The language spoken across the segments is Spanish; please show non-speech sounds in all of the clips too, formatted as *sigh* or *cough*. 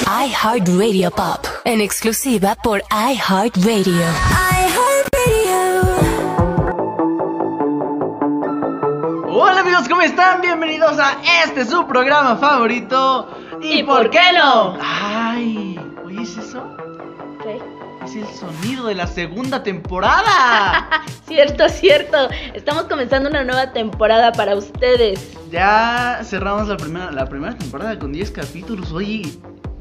iHeartRadio Pop, en exclusiva por iHeartRadio. Hola amigos, ¿cómo están? Bienvenidos a este su programa favorito. ¿Y por qué no? Ay, ¿oyes eso? ¿Qué? Es el sonido de la segunda temporada. *laughs* Cierto, cierto. Estamos comenzando una nueva temporada para ustedes. ya cerramos la primera, la primera temporada con 10 capítulos. Oye,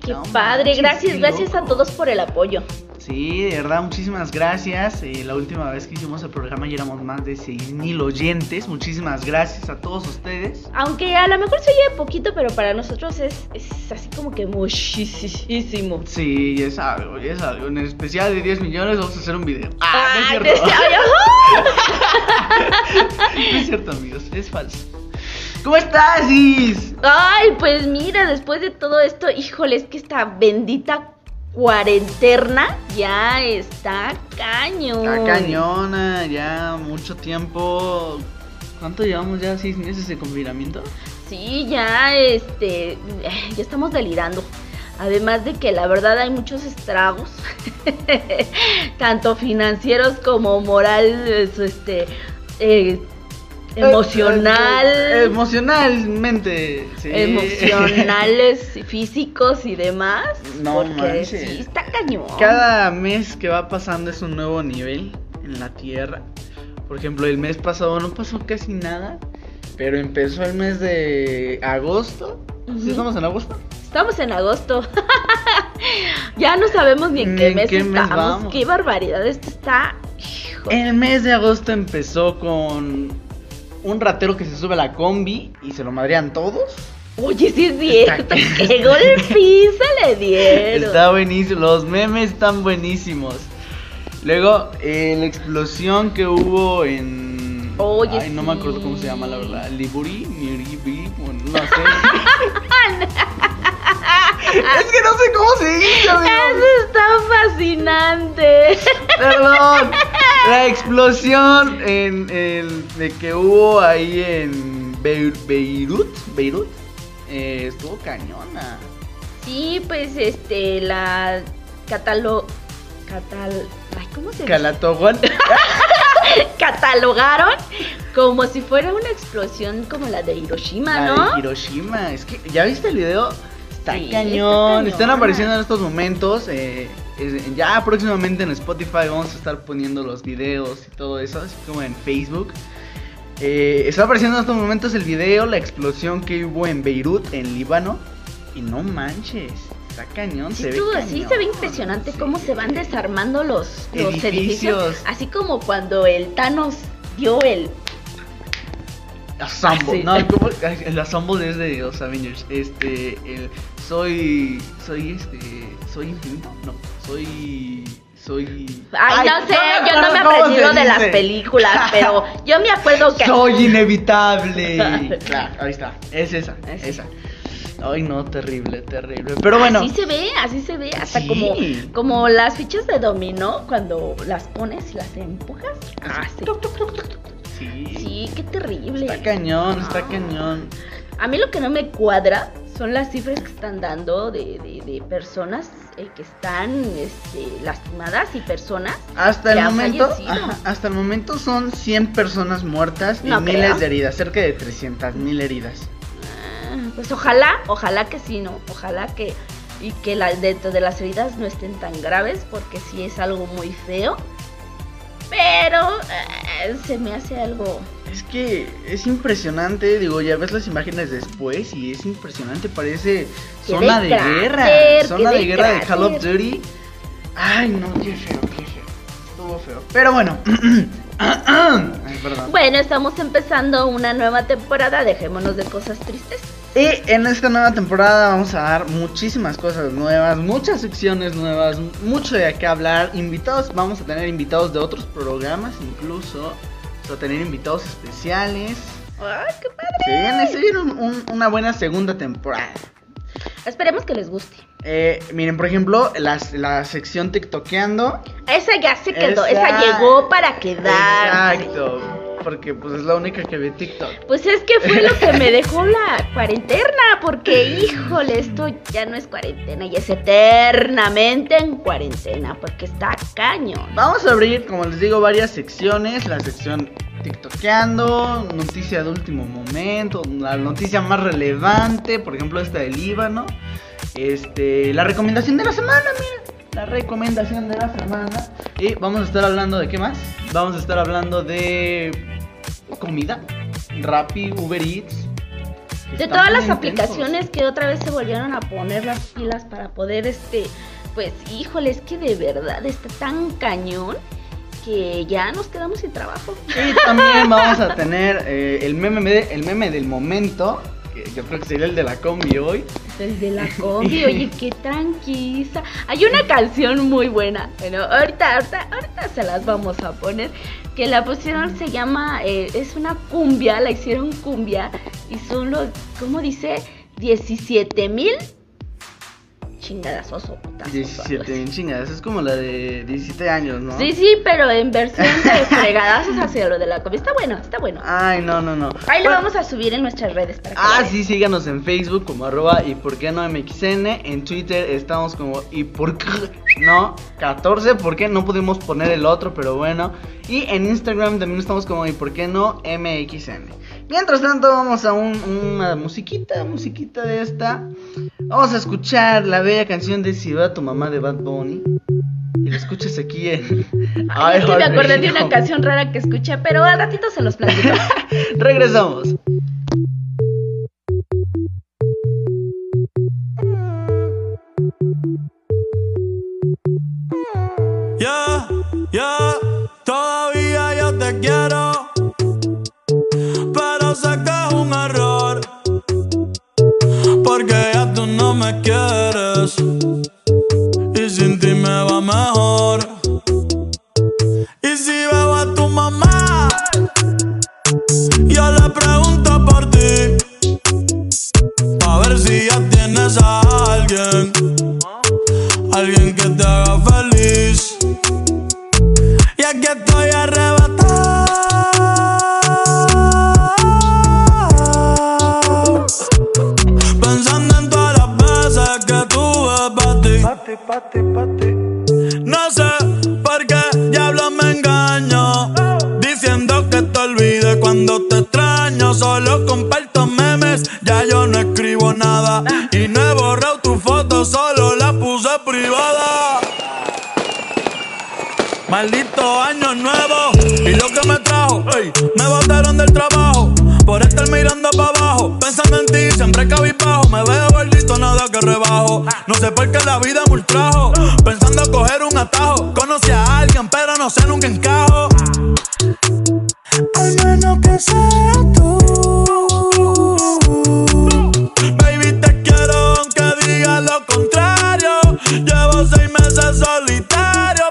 Qué no padre. Gracias, gracias a todos por el apoyo. Sí, de verdad, muchísimas gracias. Eh, la última vez que hicimos el programa ya éramos más de 6000 oyentes. Muchísimas gracias a todos ustedes. Aunque a lo mejor se oye poquito, pero para nosotros es, es así como que muchísimo. Sí, es algo, es algo. En especial de 10 millones vamos a hacer un video. Ah, no es cierto. *laughs* ay, no es cierto, amigos, es falso. ¿Cómo estás, Is? Ay, pues mira, después de todo esto, híjole, es que esta bendita cuarentena ya está cañón. Está cañona, ya mucho tiempo. ¿Cuánto llevamos ya? ¿Seis meses de confinamiento? Sí, ya, este, ya estamos delirando. Además de que la verdad hay muchos estragos, *laughs* tanto financieros como morales, este, eh, emocional, Eh, eh, emocionalmente, sí. emocionales, *laughs* físicos y demás. No porque manches. sí, está cañón. Cada mes que va pasando es un nuevo nivel en la Tierra. Por ejemplo, el mes pasado no pasó casi nada, pero empezó el mes de agosto. ¿Sí Ujú. estamos en agosto? Estamos en agosto. *laughs* ya no sabemos ni en qué en mes qué mes estamos. vamos. Qué barbaridad. Esto está. El mes de agosto empezó con un ratero que se sube a la combi y se lo madrean todos. Oye, sí es cierto. Está- Qué golpiza le *laughs* dieron. Está buenísimo, los memes están buenísimos. Luego, eh, la explosión que hubo en. Oye, Ay, no me acuerdo cómo se llama, la verdad. Liburi, Niribi, bueno, no sé. *laughs* *laughs* es que no sé cómo se dice, Eso amigos. está fascinante. Perdón. *laughs* La explosión en, en- de que hubo ahí en Beir- Beirut, Beirut, eh, estuvo cañona. Sí, pues este, la catalo. Catal. Ay, ¿cómo se dice? Calatoguan. *laughs* Catalogaron como si fuera una explosión como la de Hiroshima, La ¿no? de Hiroshima. Es que, ¿ya viste el video? Está Sí, cañón. está Están apareciendo en estos momentos. eh, ya próximamente en Spotify vamos a estar poniendo los videos y todo eso, así como en Facebook. Eh, está apareciendo en estos momentos el video, la explosión que hubo en Beirut, en Líbano. Y no manches, está cañón. Sí, se ve cañón. sí se ve impresionante Sí. cómo se van desarmando los, los edificios. Edificios. Así como cuando el Thanos dio el. Assemble. Sí. No, el Assemble es de los Avengers. Este, el, soy, soy este, soy infinito. No, soy, soy. Ay, no sé, yo no me he acuerdo de las películas, *laughs* pero yo me acuerdo que. Soy *laughs* inevitable. claro, ahí está. Es esa, Así. esa. Ay, no, terrible, terrible. Pero bueno. Así se ve, así se ve, hasta Sí. como, como las fichas de dominó cuando las pones y las empujas. Así. Sí. Sí, qué terrible. Está cañón, está Ah. cañón. A mí lo que no me cuadra son las cifras que están dando de, de- de personas eh, que están este, lastimadas y personas. Hasta que el han momento, ajá, hasta el momento son 100 personas muertas y No miles creo. de heridas, cerca de 300 mil heridas. Ah, Pues ojalá, ojalá que sí, ¿no? Ojalá que y que la, dentro de las heridas no estén tan graves porque sí es algo muy feo. Pero eh, se me hace algo... Es que es impresionante, digo, ya ves las imágenes después y es impresionante, parece zona de guerra, zona de de guerra de Call of. Duty. Ay, no, qué feo, qué feo. Estuvo feo. Pero bueno. *clears throat* Ay. Bueno, estamos empezando una nueva temporada, dejémonos de cosas tristes. Y en esta nueva temporada vamos a dar muchísimas cosas nuevas, muchas secciones nuevas, mucho de qué hablar, invitados, vamos a tener invitados de otros programas incluso, a tener invitados especiales. ¡Ay, qué padre! Se viene, se viene un- un- una buena segunda temporada. Esperemos que les guste. Eh, miren, por ejemplo, las- la sección TikTokeando. Esa ya se quedó, Esa- esa, llegó para quedar. Exacto. Porque pues es la única que ve TikTok. Pues es que fue lo que me dejó la cuarentena, porque híjole, esto ya no es cuarentena, y es eternamente en cuarentena, porque está caño. Vamos a abrir, como les digo, varias secciones. La sección TikTokeando, noticia de último momento, la noticia más relevante, por ejemplo esta del Líbano. Este, la recomendación de la semana, mira. La recomendación de la semana. Y vamos a estar hablando de qué más? Vamos a estar hablando de comida. Rappi, Uber Eats. De todas las aplicaciones que otra vez se volvieron a poner las pilas para poder este pues híjole, es que de verdad está tan cañón que ya nos quedamos sin trabajo. Y también vamos a tener eh, el, meme el meme del momento, que yo creo que sería el de la combi hoy. El de la *laughs* combi, oye, qué tranquila. Hay una canción muy buena. Bueno, ahorita, ahorita, ahorita se las vamos a poner. Que la pusieron, se llama, eh, es una cumbia, la hicieron cumbia. Y son los, ¿cómo dice? 17 mil chingadas, oso, 17 bien chingadas, es como la de 17 años, ¿no? Sí, sí, pero en versión de *laughs* fregadas hacia lo de la comida. Está bueno, está bueno. Ay, no, no, no. Ahí lo vamos a subir en nuestras redes para que Ah, sí, síganos en Facebook como arroba y por qué no MXN. En Twitter estamos como y por qué no 14, porque no pudimos poner el otro, pero bueno. Y en Instagram también estamos como y por qué no MXN. Mientras tanto, vamos a una musiquita, musiquita de esta. Vamos a escuchar la bella canción de Si va tu mamá de Bad Bunny. Y la escuchas aquí en. *laughs* Ay, me acordé de una canción rara que escuché, pero a ratito se los platico. *laughs* Regresamos.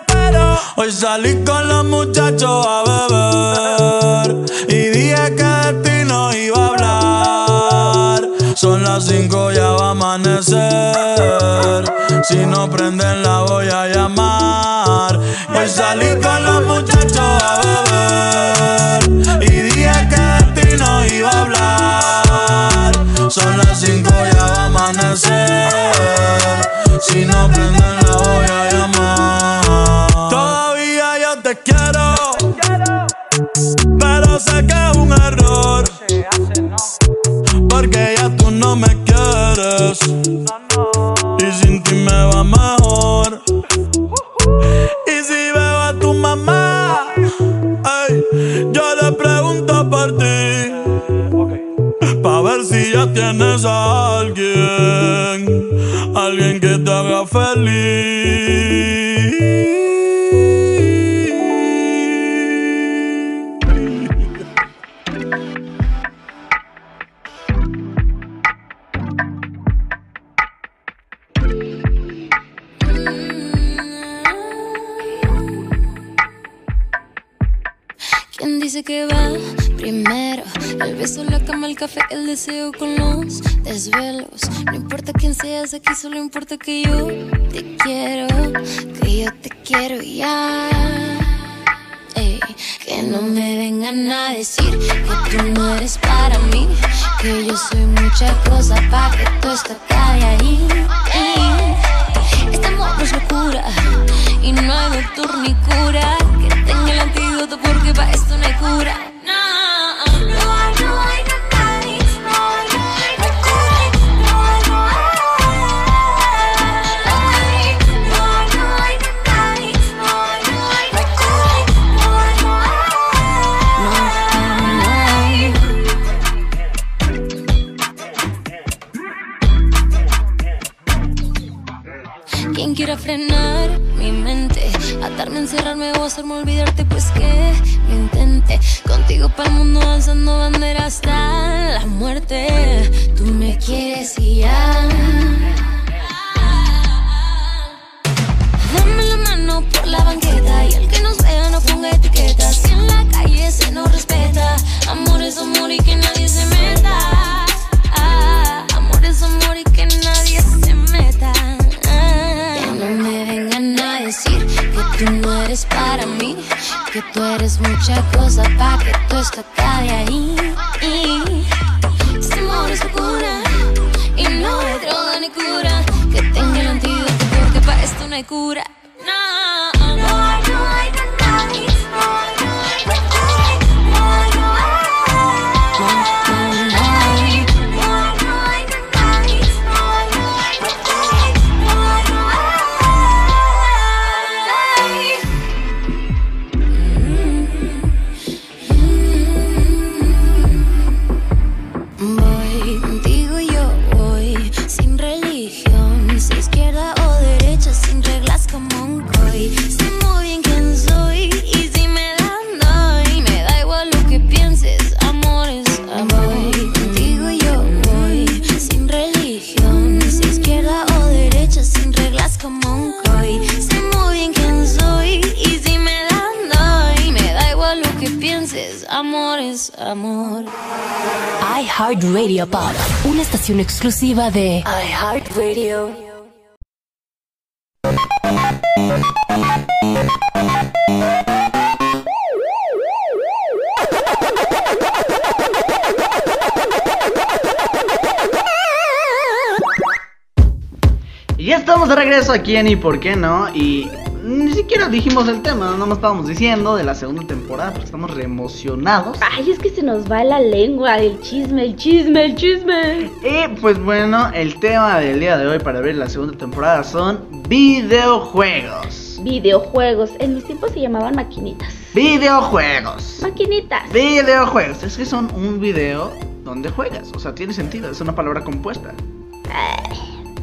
Pero hoy salí con los muchachos a beber. Y dije que son las cinco, ya va a amanecer. Si no prenden, la voy a llamar. Y salí con los muchachos a beber. Y dije que de ti no iba a hablar. Son las cinco, ya va a amanecer. Si no prenden, Y sin ti me va mejor. Y si veo a tu mamá, yo le pregunto por ti. Pa' ver si ya tienes a alguien. Alguien que te haga feliz. Que va primero. El beso, la cama, el café, el deseo con los desvelos. No importa quién seas aquí, solo importa que yo te quiero, que yo te quiero ya. Ey. Que no me vengan a decir que tú no eres para mí. Que yo soy mucha cosa para que tú esto acabe ahí. Es locura y no hay doctor ni cura que tenga el antídoto porque para esto no hay cura. Quiera frenar mi mente, atarme, encerrarme o hacerme olvidarte, pues que lo intente. Contigo para el mundo alzando bandera hasta la muerte. Tú me quieres y ya. Dame la mano por la banqueta y el que nos vea no ponga etiquetas. Si en la calle se nos respeta, amor es amor y que nadie se meta. Tú no eres para mí, que tú eres mucha cosa para que tú esto acabe ahí. Este amor es locura y no hay droga ni cura que tenga el antídoto porque para esto no hay cura. iHeartRadio Pop, una estación exclusiva de iHeartRadio. Y estamos de regreso aquí en Y por qué no. Y ni siquiera dijimos el tema, no nos estábamos diciendo de la segunda temporada, porque estamos re emocionados. Ay, es que se nos va la lengua, el chisme, el chisme, el chisme. Y pues bueno, el tema del día de hoy para ver la segunda temporada son videojuegos. Videojuegos. En mis tiempos se llamaban maquinitas. Videojuegos. Maquinitas. Videojuegos. Es que son un video donde juegas. O sea, tiene sentido, es una palabra compuesta.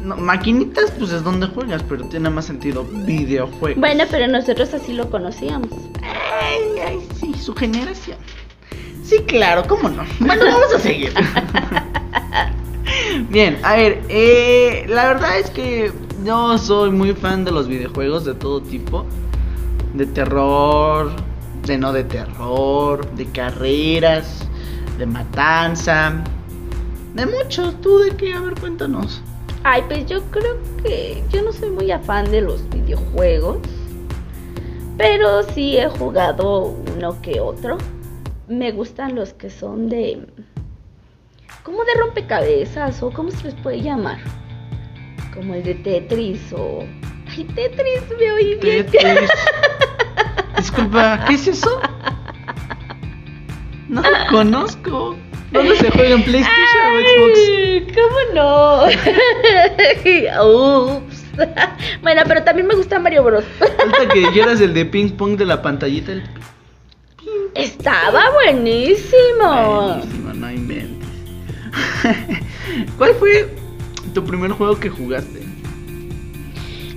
No, maquinitas, pues es donde juegas, pero tiene más sentido videojuegos. Bueno, pero nosotros así lo conocíamos. Ay, ay, sí, su generación. Sí, claro, ¿cómo no? Bueno, vamos a seguir. *laughs* Bien, a ver, eh, la verdad es que yo soy muy fan de los videojuegos de todo tipo. De terror, de no de terror, de carreras, de matanza. De muchos, ¿tú de qué? A ver, cuéntanos. Ay, pues yo creo que yo no soy muy afán de los videojuegos. Pero sí he jugado uno que otro. Me gustan los que son de... Como de rompecabezas o cómo se les puede llamar. Como el de Tetris o... Ay, Tetris, me oí bien. Tetris. *laughs* Disculpa, ¿qué es eso? No lo conozco. ¿Dónde se juega en PlayStation o Xbox? ¿Cómo no? *laughs* Ups. *laughs* Bueno, pero también me gusta Mario Bros. *laughs* Falta que dijeras el de ping pong de la pantallita. El... Estaba buenísimo. Buenísimo, no inventes. ¿Cuál fue tu primer juego que jugaste?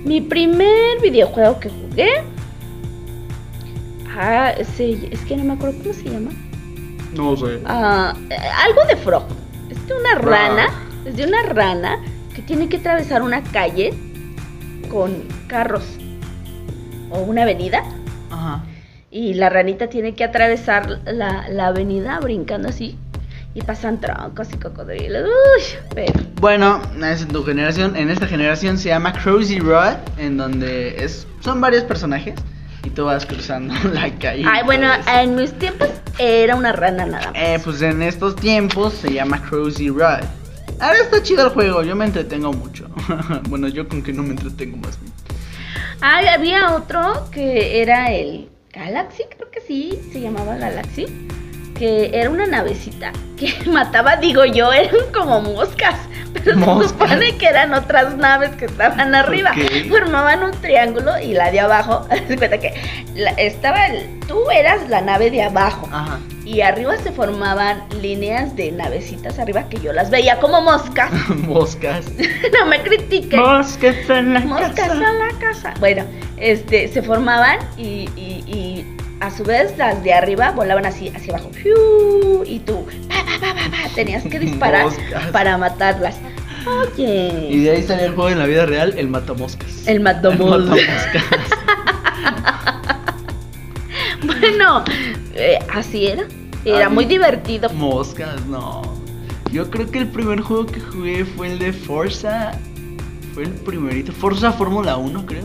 Mi primer videojuego que jugué. Ah, sí, es que no me acuerdo cómo se llama. No sé. Ah, eh, algo de Frog. Es de una rana. Es de una rana que tiene que atravesar una calle con carros o una avenida. Ajá. Y la ranita tiene que atravesar la, la avenida brincando así. Y pasan troncos y cocodrilos. Uy, pero. Bueno, es en tu generación. En esta generación se llama Crazy Road, en donde es, son varios personajes. Y tú vas cruzando *laughs* la calle. Ay, bueno, en mis tiempos era una rana nada más. Eh, pues en estos tiempos se llama Cruisy Ride. Ahora está chido el juego, yo me entretengo mucho. *laughs* bueno, yo con que no me entretengo más bien. Ay, había otro que era el Galaxy, creo que sí, se llamaba Galaxy. Que era una navecita que *laughs* mataba, digo yo, eran como moscas. Pero Moscas. se supone que eran otras naves que estaban arriba. Formaban un triángulo y la de abajo, *laughs* de cuenta que la- estaba el- tú eras la nave de abajo. Ajá. Y arriba se formaban líneas de navecitas arriba que yo las veía como moscas. *laughs* Moscas. no me critiquen. Moscas en la Moscas casa. a la casa. Bueno, este, se formaban y, y- y a su vez las de arriba volaban así hacia abajo. Y tú pa, pa, pa, tenías que disparar para matarlas. Y Oye. de ahí salió el juego en la vida real, el matamoscas. El matamoscas. matamoscas. *laughs* Bueno, eh, así era. Era Ah, muy divertido. Moscas, no. Yo creo que el primer juego que jugué fue el de Forza. Fue el primerito. Forza Fórmula 1, creo.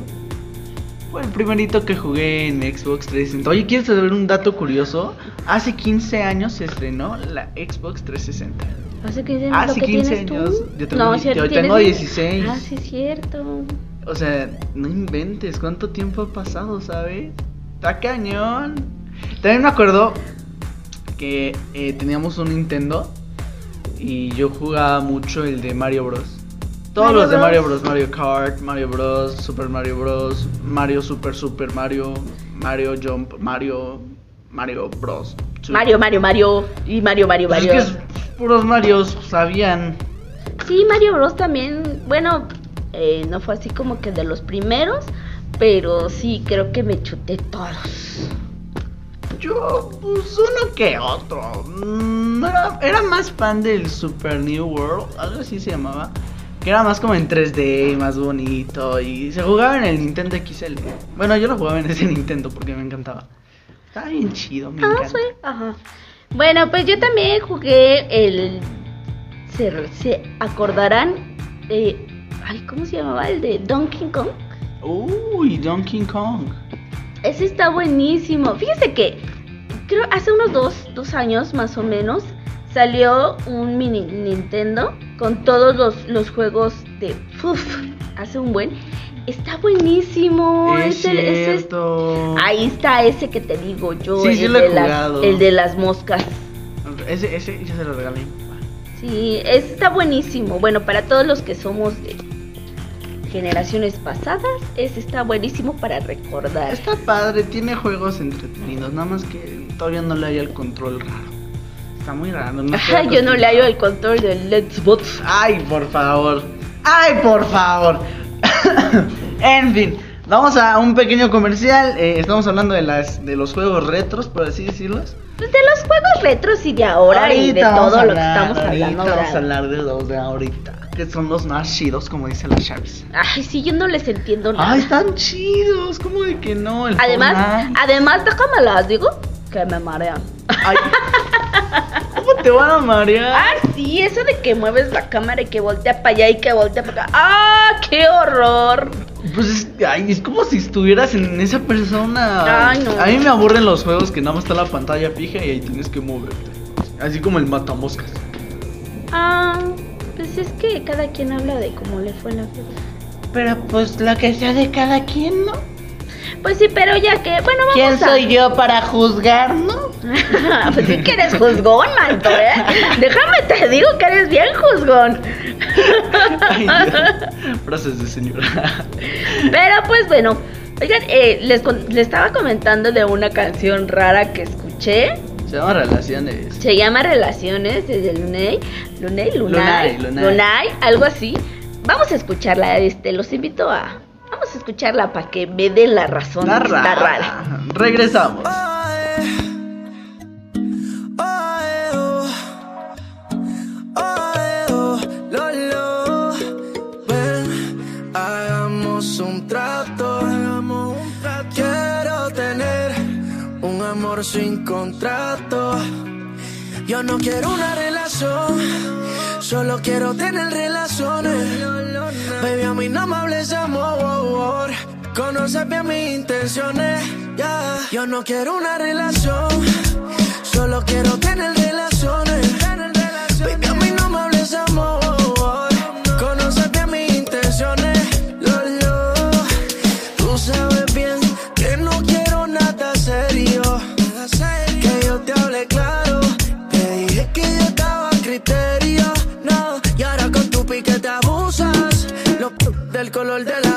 Fue el primerito que jugué en Xbox 360. Oye, ¿quieres saber un dato curioso? Hace 15 años se estrenó la Xbox 360. Hace 15 años. Hace lo que 15 tienes tú. años. Yo tengo- no, cierto, yo tengo veinte. 16. Ah, sí, es cierto. O sea, no inventes cuánto tiempo ha pasado, ¿sabes? Está cañón. También me acuerdo que eh, teníamos un Nintendo y yo jugaba mucho el de Mario Bros. Todos Mario los de Bros. Mario Bros. Mario Kart, Mario Bros, Super Mario Bros, Mario Super Super Mario, Mario Jump, Mario, Mario Bros. Mario, Mario, Mario. Y Mario, Mario, Pues es Mario. que es- puros Marios sabían. Sí, Mario Bros también, bueno, eh, no fue así como que de los primeros, pero sí, creo que me chuté todos. Yo, pues uno que otro. Mm, Era, era más fan del Super New World, algo así se llamaba. Que era más como en 3D, más bonito. Y se jugaba en el Nintendo XL. Bueno, yo lo jugaba en ese *laughs* Nintendo porque me encantaba. Estaba bien chido, me Ah, encanta. sí, ajá. Bueno, pues yo también jugué el... Se, se acordarán de... Ay, ¿cómo se llamaba? El de Donkey Kong. Uy, Donkey Kong. Ese está buenísimo. Fíjese que creo hace unos dos, dos años más o menos salió un mini Nintendo con todos los, los juegos de Fuf. Hace un buen. Está buenísimo. es Ese- ese es- cierto. ahí está ese que te digo yo. Sí, sí el, lo he de las, jugado. el de las moscas. Ese, ese ya se lo regalé. Sí, ese está buenísimo. Bueno, para todos los que somos de generaciones pasadas, ese está buenísimo para recordar. Está padre, tiene juegos entretenidos. Nada más que todavía no le haya el control raro. Está muy raro. no *laughs* Ay, yo no le hallo el control del Xbox. Ay, por favor. Ay, por favor. *coughs* en fin, vamos a un pequeño comercial. Eh, estamos hablando de las de los juegos retros, por así decirlos. Pues de los juegos retros y de ahora y de todo lo que estamos ahorita hablando. Vamos a hablar de los de ahorita, que son los más chidos, como dice la Chavis. Ay, sí, yo no les entiendo nada. Ay, están chidos, ¿cómo de que no? El además, Fortnite. además, déjame las digo que me marean. Ay, *laughs* ¿Cómo te van a marear? Ah, sí, eso de que mueves la cámara y que voltea para allá y que voltea para acá. ¡Ah, qué horror! Pues es, ay, es como si estuvieras en esa persona. Ay, no. A mí me aburren los juegos que nada más está la pantalla fija y ahí tienes que moverte. Así como el matamoscas. Ah, pues es que cada quien habla de cómo le fue la vida. Pero pues lo que sea de cada quien, ¿no? Pues sí, pero ya que, bueno, vamos ¿Quién a... soy yo para juzgar, no? *laughs* pues sí que eres juzgón, manto, ¿eh? Déjame te digo que eres bien juzgón. Ay. *laughs* Frases de señora. Pero pues bueno, oigan, eh, les, les estaba comentando de una canción rara que escuché. Se llama relaciones. Se llama Relaciones desde Lunay. Lunay, Lunay, Lunay, Lunay. Lunay, algo así. Vamos a escucharla, este, los invito a. Vamos a escucharla para que me den la razón. Está Está rara. rara. Regresamos. Ven, hagamos un trato. Quiero tener un amor sin contrato. Yo no quiero una relación, solo quiero tener relaciones. Baby, a mí no me hables de amor. Conoces bien mis intenciones, ya. Yo no quiero una relación, solo quiero tener color de la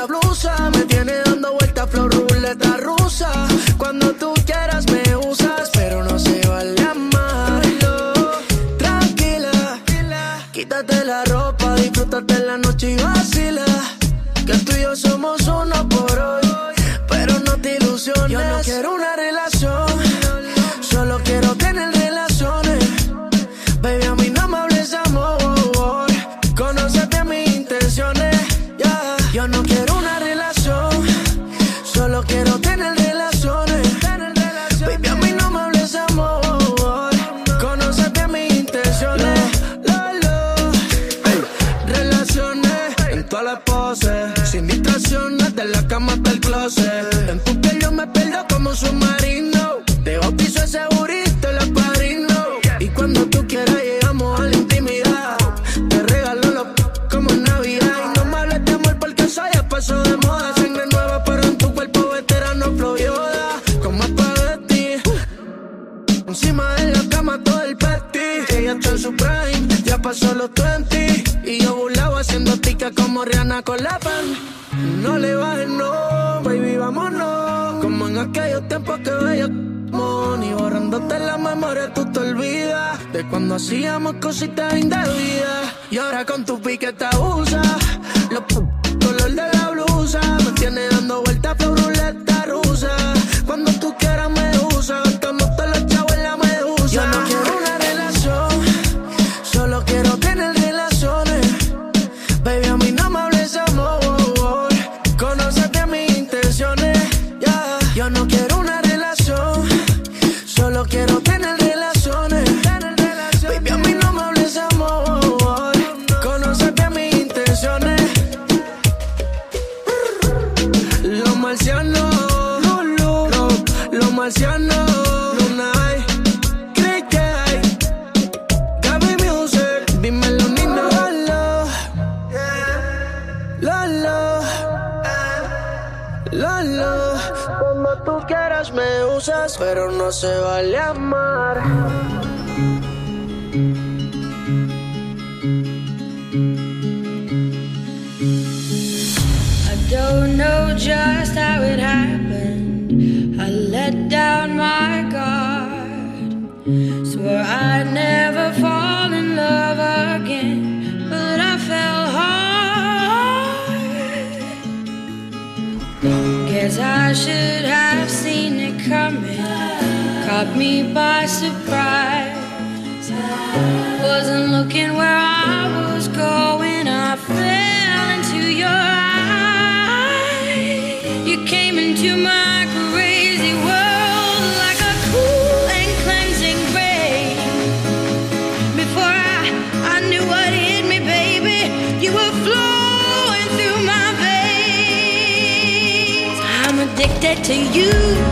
se vale amar. by surprise. Wasn't looking where I was going. I fell into your eyes. You came into my crazy world like a cool and cleansing ray. Before I, I knew what hit me, baby, you were flowing through my veins. I'm addicted to you.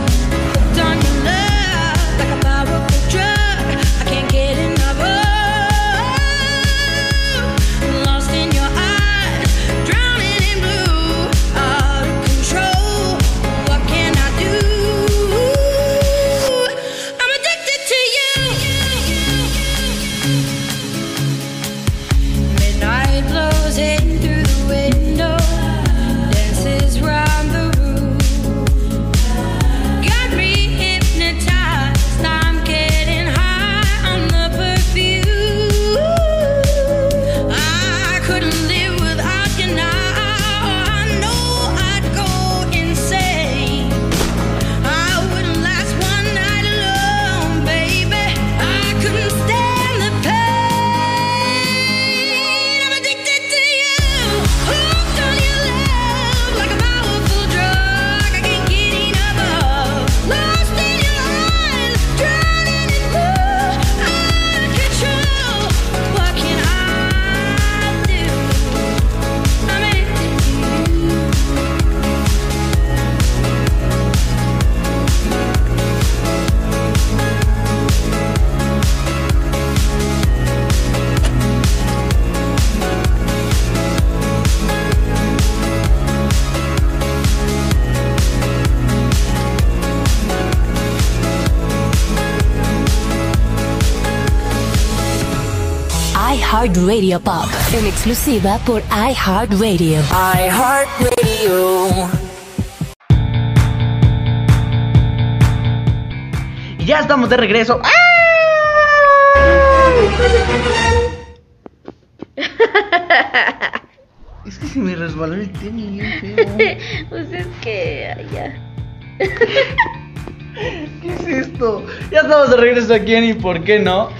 iHeartRadio Pop. En exclusiva por iHeartRadio. iHeartRadio. Y ya estamos de regreso. ¡Ah! *laughs* Es que se me resbaló el tenis. *laughs* Pues es que. ay, ya. *laughs* ¿Qué es esto? Ya estamos de regreso aquí en y por qué no.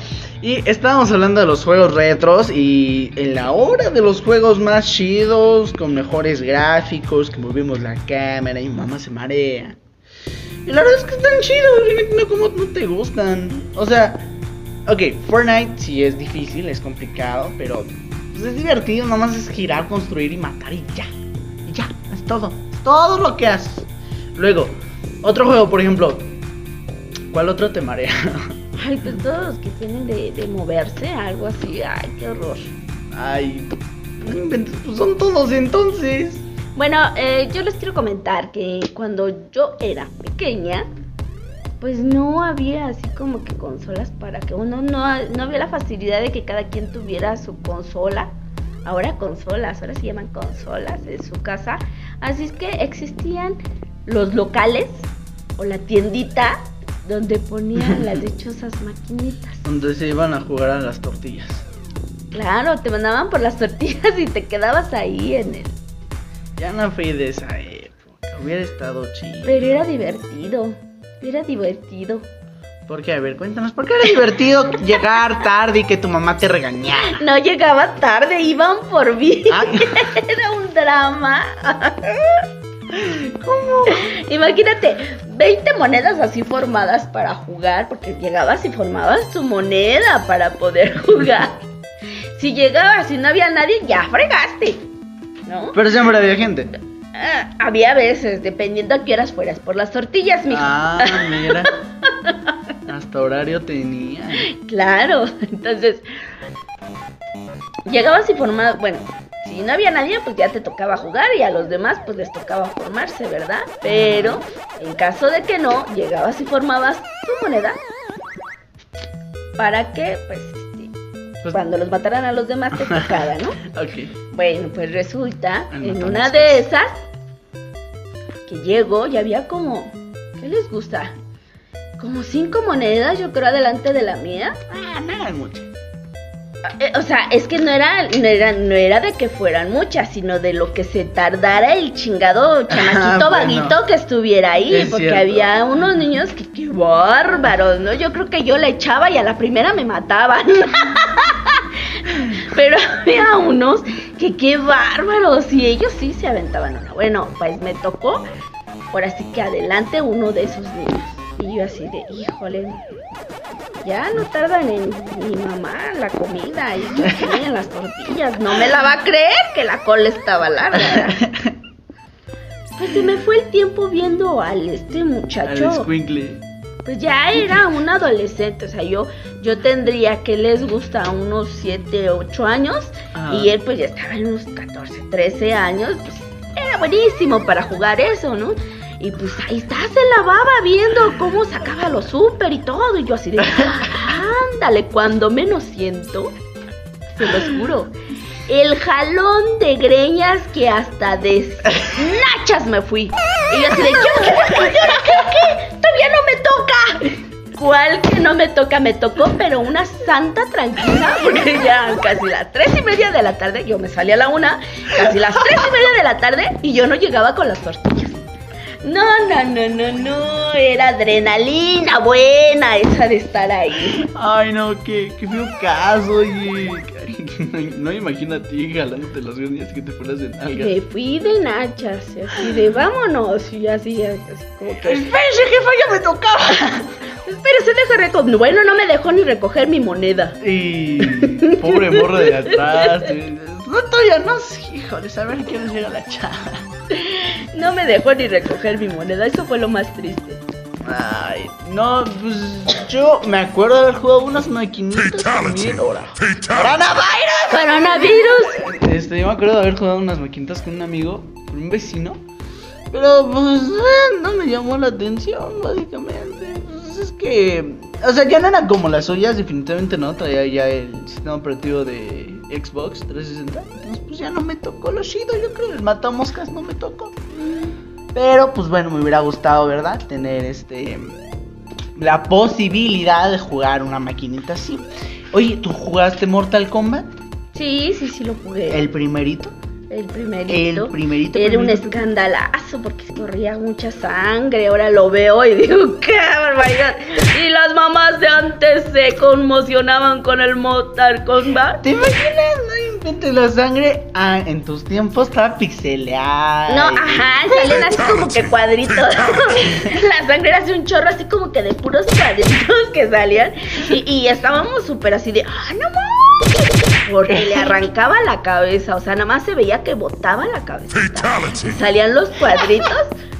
Y estábamos hablando de los juegos retros y en la hora de los juegos más chidos, con mejores gráficos, que movimos la cámara y mamá se marea. Y la verdad es que están chidos, no cómo no te gustan. O sea, ok, Fortnite sí es difícil, es complicado, pero pues, es divertido, nomás es girar, construir y matar y ya. Y ya, es todo. Es todo lo que haces. Luego, otro juego, por ejemplo. ¿Cuál otro te marea? *laughs* Ay, pues todos los que tienen de, de moverse, algo así. Ay, qué horror. Ay, pues son todos entonces. Bueno, eh, yo les quiero comentar que cuando yo era pequeña, pues no había así como que consolas para que uno no, no había la facilidad de que cada quien tuviera su consola. Ahora consolas, ahora se llaman consolas en su casa. Así es que existían los locales o la tiendita donde ponían *laughs* las dichosas maquinitas. Donde se iban a jugar a las tortillas. Claro, te mandaban por las tortillas y te quedabas ahí en el... Ya no fui de esa época. Hubiera estado chido. Pero era divertido, era divertido. ¿Por qué? A ver, cuéntanos, ¿por qué era divertido *laughs* llegar tarde y que tu mamá te regañara? No llegaba tarde, iban por mí. Ah. *laughs* Era un drama. ¿Cómo? Imagínate, 20 monedas así formadas para jugar, porque llegabas y formabas tu moneda para poder *laughs* jugar. Si llegabas y no había nadie, ya fregaste. ¿No? Pero siempre había gente. Ah, había veces, dependiendo a qué horas fueras, por las tortillas, mijo. Ah, mira. *laughs* Hasta horario tenía. Claro, *laughs* entonces llegabas y formabas, bueno, si no había nadie, pues ya te tocaba jugar y a los demás pues les tocaba formarse, ¿verdad? Pero en caso de que no, llegabas y formabas tu moneda para que pues este, Pues- cuando los mataran a los demás te *laughs* tocara, ¿no? Ok. Bueno, pues resulta en una de esas que llego y había como, ¿qué les gusta? Como cinco monedas, yo creo, adelante de la mía. Ah, no eran muchas. Eh, O sea, es que no era, no era, no era de que fueran muchas, sino de lo que se tardara el chingado *laughs* chamaquito bueno. vaguito que estuviera ahí, Es porque cierto. había unos niños que qué bárbaros, ¿no? Yo creo que yo la echaba y a la primera me mataban. *laughs* Pero había unos que qué bárbaros y ellos sí se aventaban una. Bueno, pues me tocó, por así que adelante uno de esos niños. Y yo así de, híjole, ya no tardan en mi mamá la comida y en las tortillas. No me la va a creer que la cola estaba larga. *laughs* Pues se me fue el tiempo viendo al este Al muchacho. squinkle. Pues ya era un adolescente, o sea, yo, yo tendría que les gusta unos 7, 8 años Ajá. y él pues ya estaba en unos 14, 13 años, pues era buenísimo para jugar eso, ¿no? Y pues ahí está, se lavaba viendo cómo sacaba lo súper y todo, y yo así de, *laughs* ándale, cuando menos siento, se los juro, el jalón de greñas que hasta de nachas me fui. Y yo así de, ¿yo qué? ¿Yo qué? qué? Todavía no me toca. ¿Cuál que no me toca? Me tocó, pero una santa tranquila, porque ya casi las tres y media de la tarde, yo me salí a la una, casi las tres y media de la tarde, y yo no llegaba con las tortillas. No, no, no, no, no, era adrenalina buena esa de estar ahí. Ay, no, qué, qué feo caso, oye. *laughs* No imagino a ti jalándote las uñas que te fueras de nalgas. Me fui de nachas, así de vámonos, y así, así como que... Espérese, jefa, ya me tocaba. *laughs* Espérese, deja recoger. Bueno, no me dejó ni recoger mi moneda. Y pobre morro de atrás. No, todavía no, sí, híjole, a ver quién llega la chava. No me dejó ni recoger mi moneda. Eso fue lo más triste. Ay, no, pues yo me acuerdo de haber jugado unas maquinitas también. Ahora, ¡Coronavirus! Coronavirus. Este, yo me acuerdo de haber jugado unas maquinitas con un amigo, con un vecino. Pero pues eh, no me llamó la atención, básicamente. Pues, es que, o sea, ya no eran como las suyas, definitivamente no, traía ya el sistema operativo de Xbox 360. Entonces, pues ya no me tocó lo chido, yo creo, el matamoscas no me tocó. Pero, pues bueno, me hubiera gustado, ¿verdad? Tener este, la posibilidad de jugar una maquinita así. Oye, ¿tú jugaste Mortal Kombat? Sí, sí, sí lo jugué. El primerito. El primerito. El primerito, Era un escandalazo porque corría mucha sangre. Ahora lo veo y digo, *laughs* ¡qué barbaridad! Y las mamás de antes se conmocionaban con el Mortal Kombat. ¿Te imaginas? No inventes la sangre. Ah, en tus tiempos estaba pixeleada. No, ajá, salían así como que cuadritos. *laughs* La sangre era así un chorro, así como que de puros cuadritos que salían. Y, y estábamos súper así de, ¡ah, no mames! Porque le *laughs* arrancaba la cabeza, o sea, nada más se veía que botaba la cabeza. Salían los cuadritos,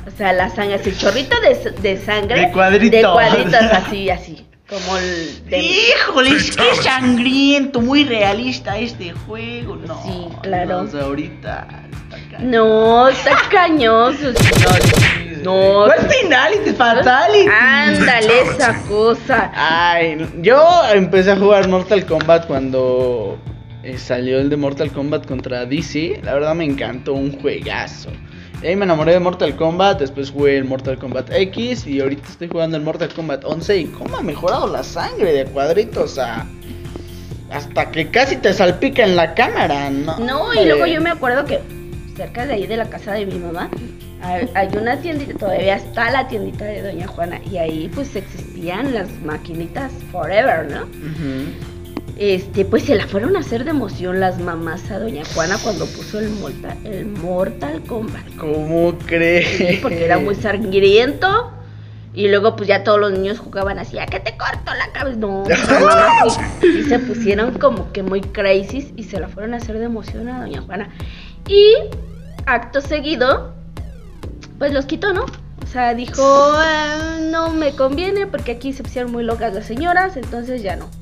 o sea, la sangre, así, chorrito de, de sangre. De cuadritos. De cuadritos, así, así. Como el. de- Híjole, es que sangriento, muy realista este juego. No, Sí, claro. no, o sea, ahorita está No, está cañoso. No, ¿Cuál Fatality? Fatality. Ándale, esa cosa. Ay, yo empecé a jugar Mortal Kombat cuando eh, salió el de Mortal Kombat contra DC. La verdad me encantó, un juegazo. Ahí me enamoré de Mortal Kombat, después jugué el Mortal Kombat X y ahorita estoy jugando el Mortal Kombat 11 y cómo ha mejorado la sangre de cuadritos a... Hasta que casi te salpica en la cámara, ¿no? No, y luego yo me acuerdo que cerca de ahí de la casa de mi mamá hay, una tiendita, todavía está la tiendita de Doña Juana y ahí pues existían las maquinitas Forever, ¿no? Ujú. Este, pues se la fueron a hacer de emoción las mamás a Doña Juana cuando puso el Mortal, el Mortal Kombat. ¿Cómo crees? Sí, porque era muy sangriento. Y luego pues ya todos los niños jugaban así, ¿a qué te corto la cabeza? No, sí *laughs* se pusieron como que muy crazy y se la fueron a hacer de emoción a Doña Juana. Y acto seguido, pues los quitó, ¿no? O sea, dijo, "Ah, no me conviene porque aquí se pusieron muy locas las señoras, entonces ya no.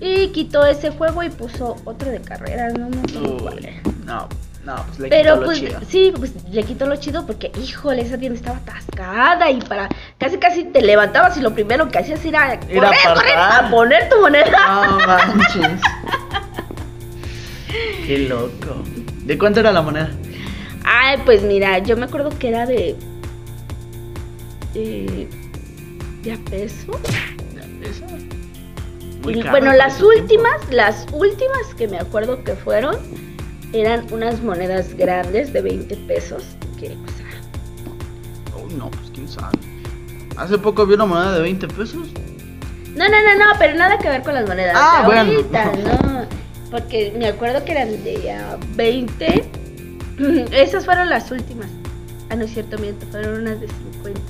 Y quitó ese juego y puso otro de carreras, no me acuerdo cuál era. No, no, pues le quitó Pero lo pues chido. sí, pues le quitó lo chido porque, híjole, esa tienda estaba atascada y para casi casi te levantabas y lo primero que hacías era correr, Ir a correr, a poner tu moneda. No manches. *laughs* Qué loco. ¿De cuánto era la moneda? Ay, pues mira, yo me acuerdo que era de. de. de a peso. Muy Y, caro bueno, las tiempo. últimas, las últimas que me acuerdo que fueron eran unas monedas grandes de 20 pesos. Que, sea, Oh, no, pues quién sabe. Hace poco vi una moneda de 20 pesos. No, no, no, no, pero nada que ver con las monedas. Ah, de bueno. ahorita, no. Porque me acuerdo que eran de a 20. *clears throat* Esas fueron las últimas. Ah, no es cierto, miento, fueron unas de 50.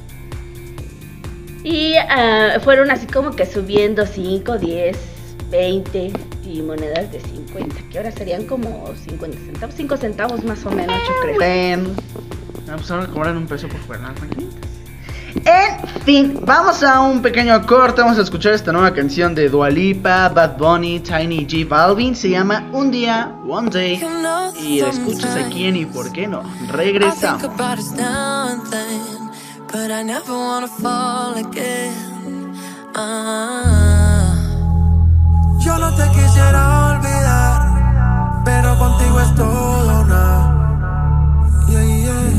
Y ah, fueron así como que subiendo 5, 10, 20 y monedas de 50, que ahora serían como 50 centavos, 5 centavos más o menos, yo creo. Ven. Ah, pues ahora cobran un peso por jugar las maquinitas. En fin, vamos a un pequeño corte. Vamos a escuchar esta nueva canción de Dualipa, Bad Bunny, Tiny G Balvin. Se llama Un día, One Day. Y la escuchas aquí en Y por qué no. Regresamos. About us now and then, but I never wanna fall again. Ah. Yo no te quisiera olvidar, pero contigo es todo una. Yeah, yeah.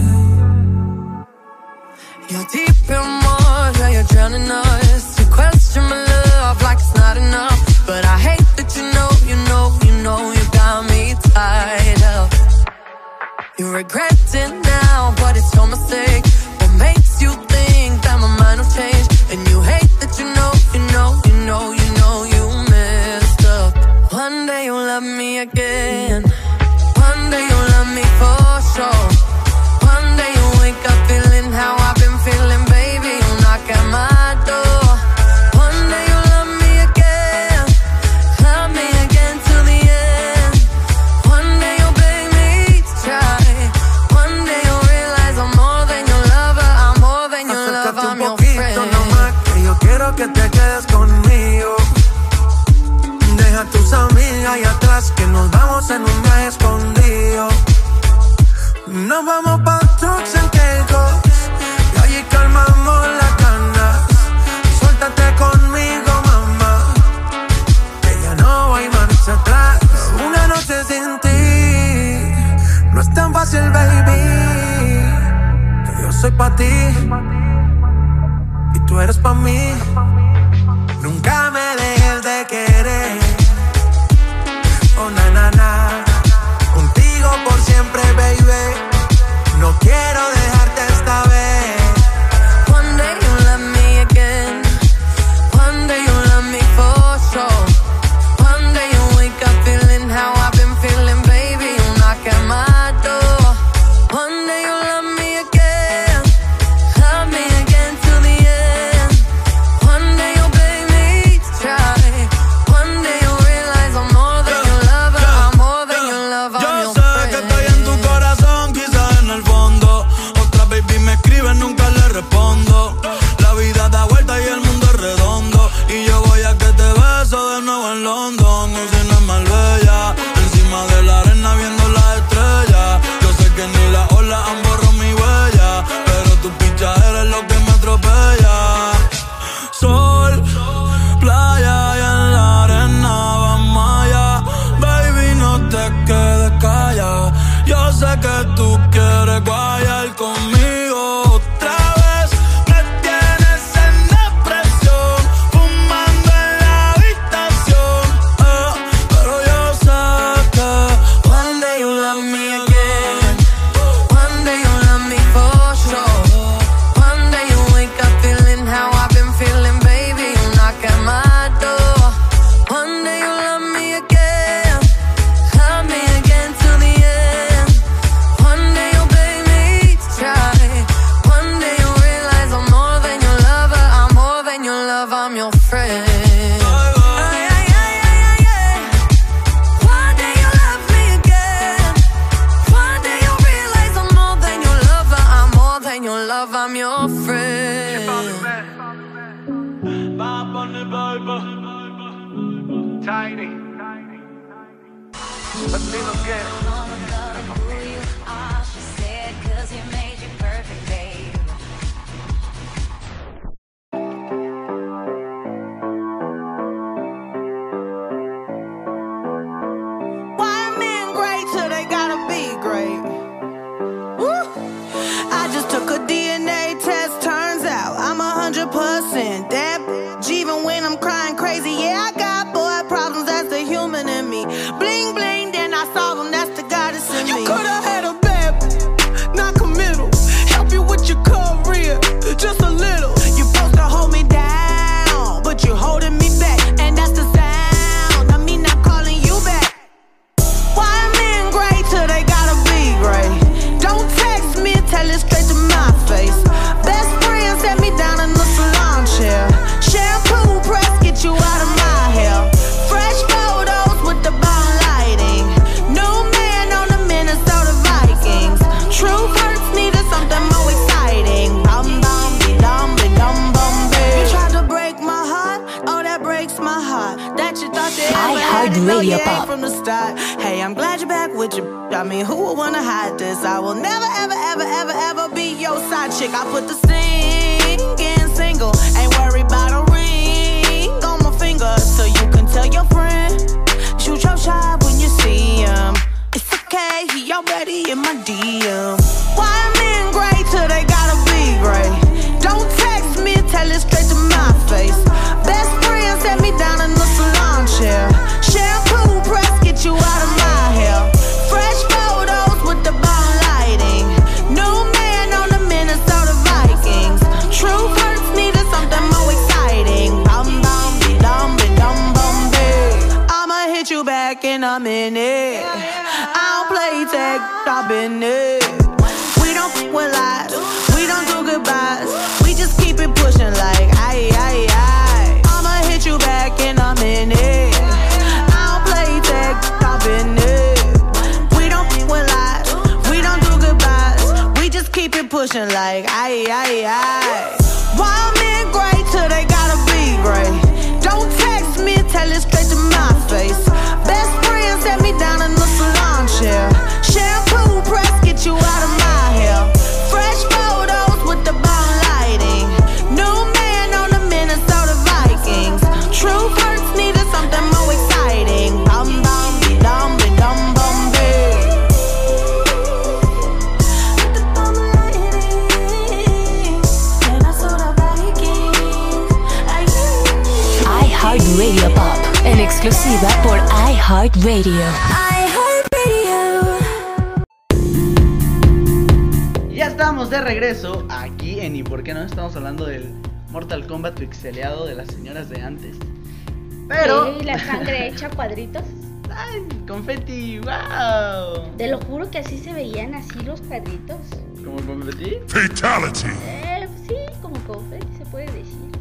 You're deep in water, you're drowning us. You question my love like it's not enough. But I hate that you know, you know, you know, you got me tied up. You regret it now, but it's your mistake. baby, que yo soy para ti y tú eres para mí. who would wanna hide this? I will never, ever, ever, ever, ever be your side chick. I put the singing single, ain't worried about a ring on my finger. So you can tell your friend, shoot your shot when you see him. It's okay, he already in my DM. Why men great till they gotta be great? Don't text me, tell it straight to my face. Best friend set me down in the salon chair. in it. I don't play tag, I've it. We don't fuck with lies, we don't do goodbyes. We just keep it pushing like aye, aye, aye. I'ma hit you back in a minute. I don't play tag, I've it. We don't f with lies, we don't do goodbyes. We just keep it pushing like aye, aye, aye. iHeartRadio. Ya estamos de regreso aquí en ¿Y por qué no? Estamos hablando del Mortal Kombat pixeleado de las señoras de antes. Pero. Sí, la sangre hecha cuadritos. ¡Ay! ¡Confetti! ¡Wow! Te lo juro que así se veían así los cuadritos. ¿Como confeti? Eh, sí, como confeti se puede decir.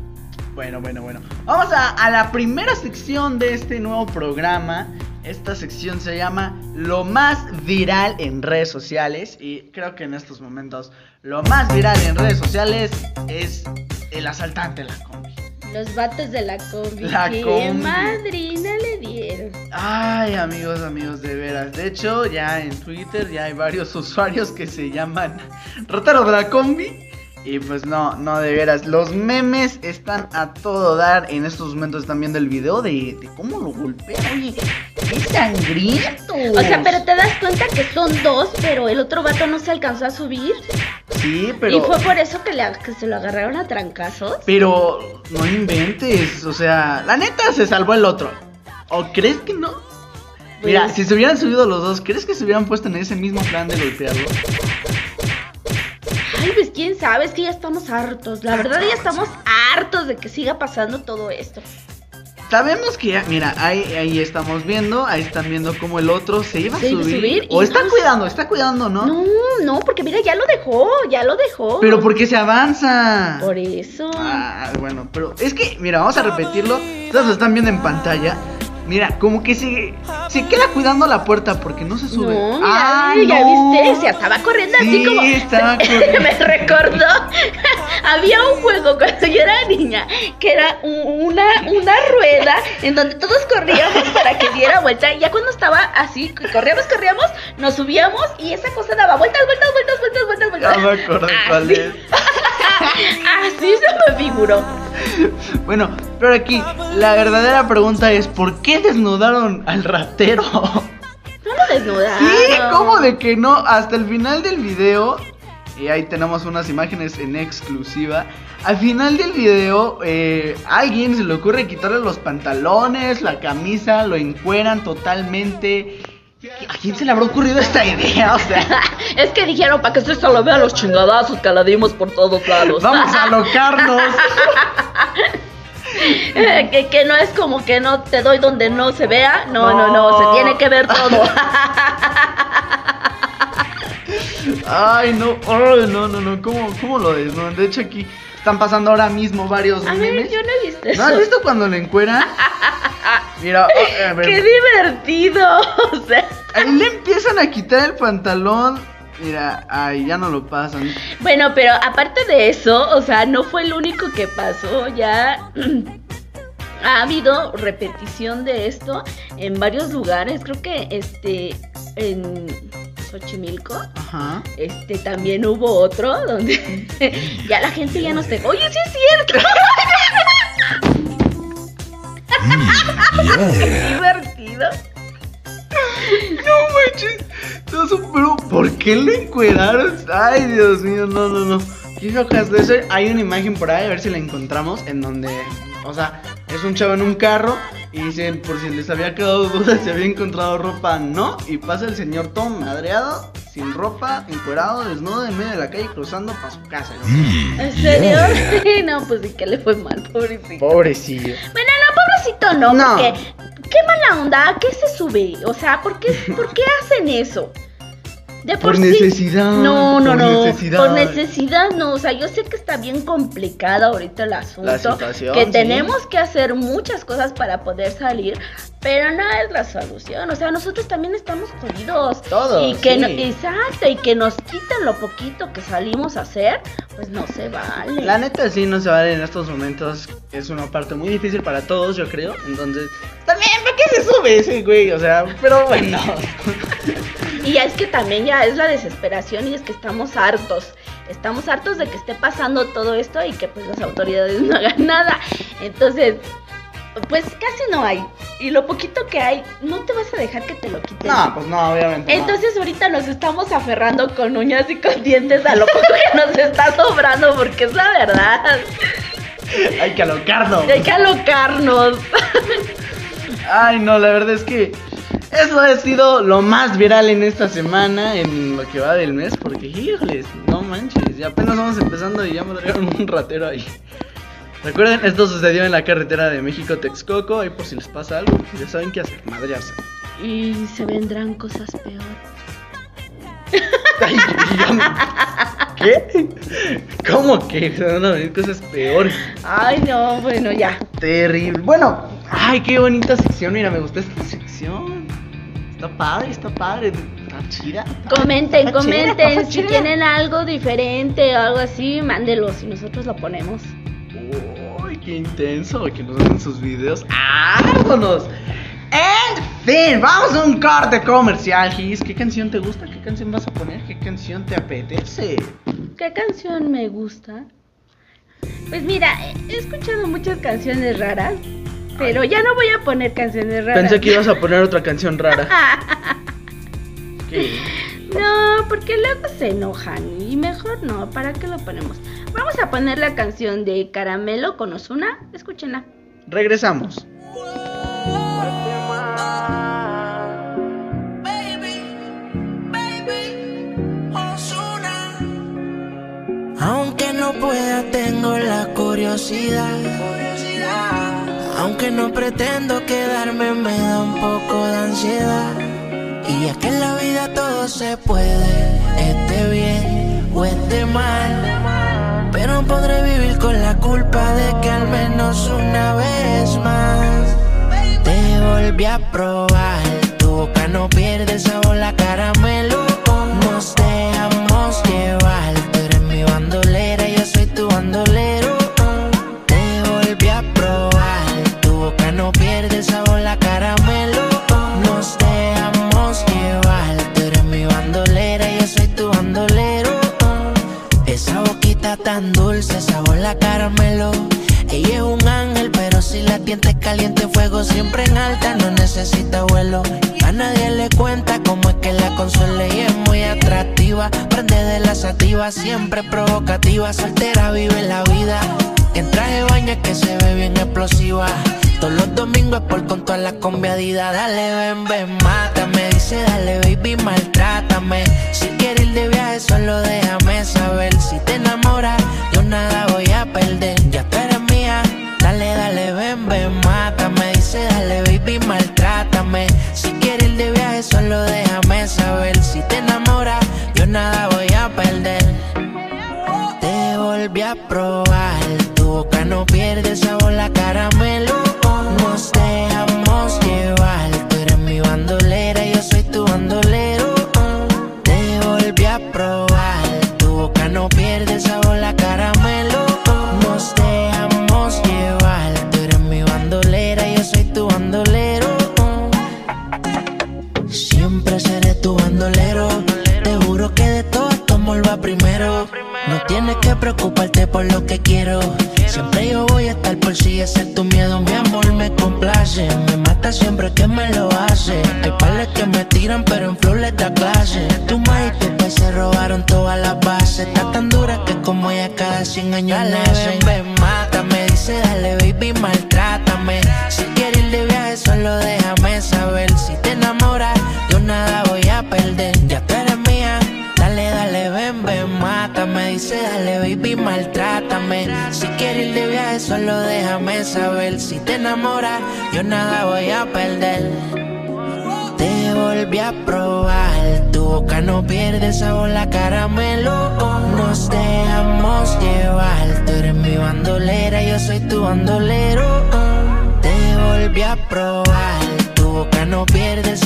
Bueno, bueno, bueno. Vamos a, a la primera sección de este nuevo programa. Esta sección se llama Lo más viral en redes sociales. Y creo que en estos momentos lo más viral en redes sociales es el asaltante de la combi. Los vatos de la combi. La qué combi. madrina le dieron. Ay, amigos, amigos, de veras. De hecho, ya en Twitter ya hay varios *laughs* usuarios que se llaman Rotaro de la combi. Y pues no, no, de veras. Los memes están a todo dar. En estos momentos están viendo el video de, de cómo lo golpea. Oye, qué sangriento. O sea, pero te das cuenta que son dos, pero el otro vato no se alcanzó a subir. Sí, pero. Y fue por eso que, le, que se lo agarraron a trancazos. Pero no inventes. O sea, la neta se salvó el otro. ¿O crees que no? Mira, Pues- si se hubieran subido los dos, ¿crees que se hubieran puesto en ese mismo plan de golpearlo? Ay, pues quién sabe, es que ya estamos hartos. La verdad, ya estamos hartos de que siga pasando todo esto. Sabemos que ya, mira, ahí, ahí estamos viendo, ahí están viendo cómo el otro se iba a Se iba a subir. subir o está cuidando, está cuidando, ¿no? No, no, porque mira, ya lo dejó, ya lo dejó. Pero ¿por qué se avanza? Por eso. Ah, bueno, pero es que, mira, vamos a repetirlo. Ustedes lo están viendo en pantalla. Mira, como que se, se queda cuidando la puerta porque no se sube. No, mira, ya no. viste, se estaba corriendo así Sí, como. estaba *laughs* corriendo. Me recordó. *laughs* Había un juego cuando yo era niña que era un- una, una rueda en donde todos corríamos para que diera vuelta. Y ya cuando estaba así, corríamos, corríamos, nos subíamos y esa cosa daba vueltas, vueltas, vueltas, vueltas, vueltas, vueltas. Ya me cuál Así. es. *laughs* Así se me figuró. Bueno, pero aquí la verdadera pregunta es ¿por qué desnudaron al ratero? No lo desnudaron. Sí, ¿cómo de que no? Hasta el final del video, y ahí tenemos unas imágenes en exclusiva. Al final del video, eh, a alguien se le ocurre quitarle los pantalones, la camisa, lo encueran totalmente. ¿A quién se le habrá ocurrido esta idea? O sea, *laughs* Es que dijeron para que usted solo vea los chingadazos que la dimos por todos lados. vamos a *laughs* alocarnos. *laughs* *laughs* Que, que no es como que no te doy donde no se vea. No, no, no, No. se tiene que ver todo. *laughs* Ay, no, ay, no, no, no, ¿cómo, cómo lo desnudan? De hecho, aquí están pasando ahora mismo varios A ver, memes. yo no he visto eso. ¿No has visto cuando le encueran? *laughs* Mira, oh, a ver, ¡Qué divertido! O sea, Ahí le empiezan a quitar el pantalón. Mira, ay, ya no lo pasan. bueno, pero aparte de eso, o sea, no fue el único que pasó. Ya *clears throat* ha habido repetición de esto en varios lugares. Creo que este en Xochimilco. Ajá. Este también hubo otro donde *laughs* ya la gente ya no se. Oye, sí es cierto. *laughs* Qué divertido. No manches. No, eso- pero, ¿por qué lo encueraron? Ay, Dios mío, no, no, no. Eso. Hay una imagen por ahí, a ver si la encontramos. En donde, o sea, es un chavo en un carro. Y dicen, por si les había quedado duda si había encontrado ropa, no. Y pasa el señor Tom madreado, sin ropa, encuerado, desnudo, en medio de la calle, cruzando para su casa. ¿En serio? *laughs* Sí, no, pues sí que le fue mal, pobrecito. Pobrecillo. Bueno, no, pobrecito no, No. porque qué mala onda, ¿a qué se sube? O sea, ¿por qué, ¿por qué hacen eso? De Por sí- necesidad, No, no, por no. necesidad. Por necesidad no. O sea, yo sé que está bien complicada ahorita el asunto. situación, que sí. tenemos que hacer muchas cosas para poder salir. Pero no es la solución. O sea, nosotros también estamos jodidos. Todos, Y que sí. no- exacto. Y que nos quiten lo poquito que salimos a hacer. Pues no se vale. La neta sí no se vale en estos momentos. Es una parte muy difícil para todos, yo creo. Entonces, también, ¿para qué se sube ese güey? O sea, pero bueno. *laughs* Y es que también ya es la desesperación y es que estamos hartos. Estamos hartos de que esté pasando todo esto y que pues las autoridades *laughs* no hagan nada. Entonces, pues casi no hay. Y lo poquito que hay, no te vas a dejar que te lo quiten. No, pues no, obviamente. no. Entonces ahorita nos estamos aferrando con uñas y con dientes a lo poco que nos está sobrando porque es la verdad. *laughs* hay que alocarnos. Hay que alocarnos. Ay, no, la verdad es que eso ha sido lo más viral en esta semana, en lo que va del mes, porque, híjoles, no manches, ya apenas vamos empezando y ya me trajeron un ratero ahí. Recuerden, esto sucedió en la carretera de México-Texcoco, ahí por si les pasa algo, ya saben qué hacer, madrearse. Y se vendrán cosas peor. Ay, ¿Qué? ¿Cómo que? Se van a venir cosas peores. Ay, no, bueno, ya. Terrible. Bueno, ay, qué bonita sección. Mira, me gustó esta sección. Está padre, está padre. Está chida. Comenten, Está chida, comenten. está Si chida. tienen algo diferente o algo así, mándelos y nosotros lo ponemos. Uy, qué intenso. Que nos hacen sus videos. ¡Vámonos! En fin, vamos a un corte comercial, Gis. ¿Qué canción te gusta? ¿Qué canción vas a poner? ¿Qué canción te apetece? ¿Qué canción me gusta? Pues mira, he escuchado muchas canciones raras, pero ya no voy a poner canciones raras. Pensé que ibas a poner otra canción rara. *laughs* ¿Qué? No, porque luego se enojan y mejor no, ¿para qué lo ponemos? Vamos a poner la canción de Caramelo con Ozuna, escúchenla. Regresamos. Aunque no pueda, tengo la curiosidad. Aunque no pretendo quedarme, me da un poco de ansiedad. Y es que en la vida todo se puede, esté bien o esté mal. Pero podré vivir con la culpa de que al menos una vez más volví a probar. Tu boca no pierde sabor, la caramelo. Nos dejamos llevar. Tú eres mi bandolera, yo soy tu bandolero. Te volví a probar. Tu boca no pierde sabor, la caramelo. Nos dejamos llevar. Tú eres mi bandolera, yo soy tu bandolero. Esa boquita tan dulce, sabor la caramelo. Ella es un ángel, pero si la tiente caliente, fuego siempre en alta, necesita vuelo. A nadie le cuenta cómo es que la consuela y es muy atractiva. Prende de la sativa, siempre provocativa, soltera vive la vida. En traje baño es que se ve bien explosiva. Todos los domingos por con todas las combiadidas. Dale, ven, ven, mátame. Dice, dale, baby, maltrátame. Si quieres ir de viaje, solo déjame saber. Si te enamoras, yo nada voy a perder. Ya tú eres mía. Dale, dale, ven, ven, mátame. Solo déjame saber. Si te enamoras, yo nada voy a perder. Te volví a probar. Tu boca no pierde sabor, la caramelo. Me mata siempre que me lo hace. Hay pales que me tiran, pero en flow les da clase. Tu ma y tu pe se robaron todas las bases. Está tan dura que como ella cada 100 años dale, ven, ven, mátame. Dice, dale, baby, maltrátame. Si quieres ir de viaje, solo déjame saber. Si te enamoras, yo nada voy a perder. Ya tú eres mía. Dale, dale, ven, ven, mátame. Dice, dale, baby, maltrátame. Si quieres ir de viaje, solo déjame saber. Si te enamoras, yo nada voy a perder. Te volví a probar, tu boca no pierde sabor, la caramelo. Nos dejamos llevar, tú eres mi bandolera, yo soy tu bandolero. Te volví a probar, tu boca no pierde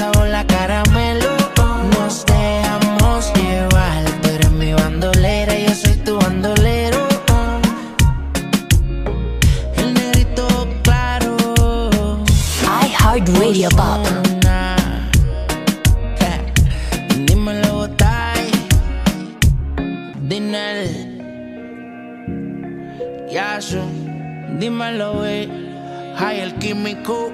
iHeartRadio Pop. Dímelo, Botay. Dinel. Yasu. Dímelo, eh. Hay el químico.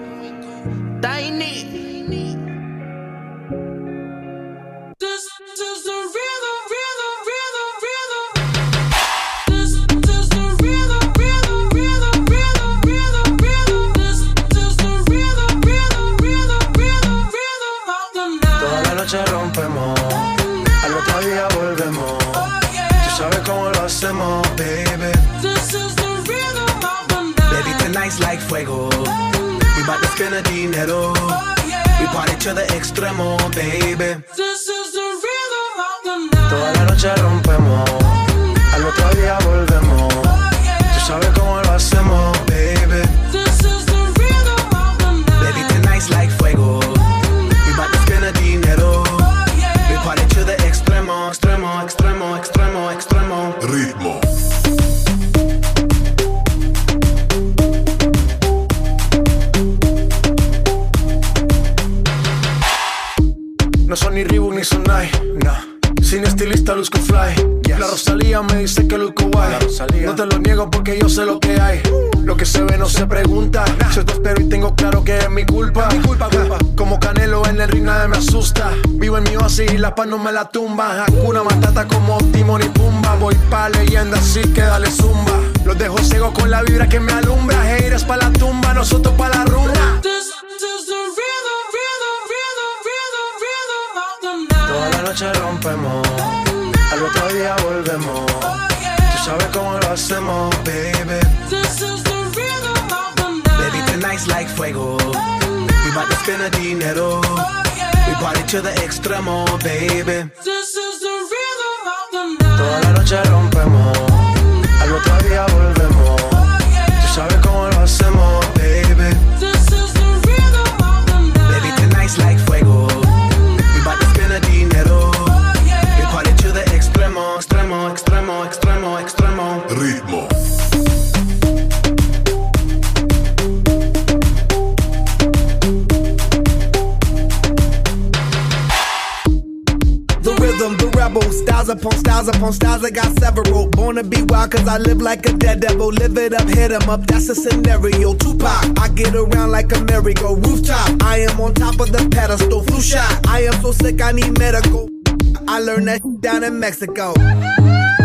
No me la tumba. Cause I live like a dead devil. Live it up, hit 'em up, that's a scenario. Tupac, I get around like a merry-go. Rooftop, I am on top of the pedestal. Flu shot, I am so sick, I need medical. I learned that down in Mexico.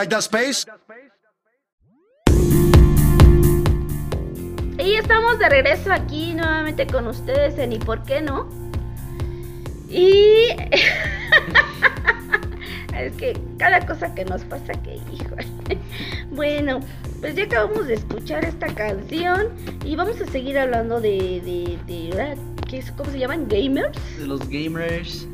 Like that space? Y estamos de regreso aquí nuevamente con ustedes en ¿Y por qué no? Y *laughs* es que cada cosa que nos pasa que hijo. *laughs* Bueno, pues ya acabamos de escuchar esta canción y vamos a seguir hablando de de, de ¿qué es? ¿cómo se llaman? Gamers. de los gamers.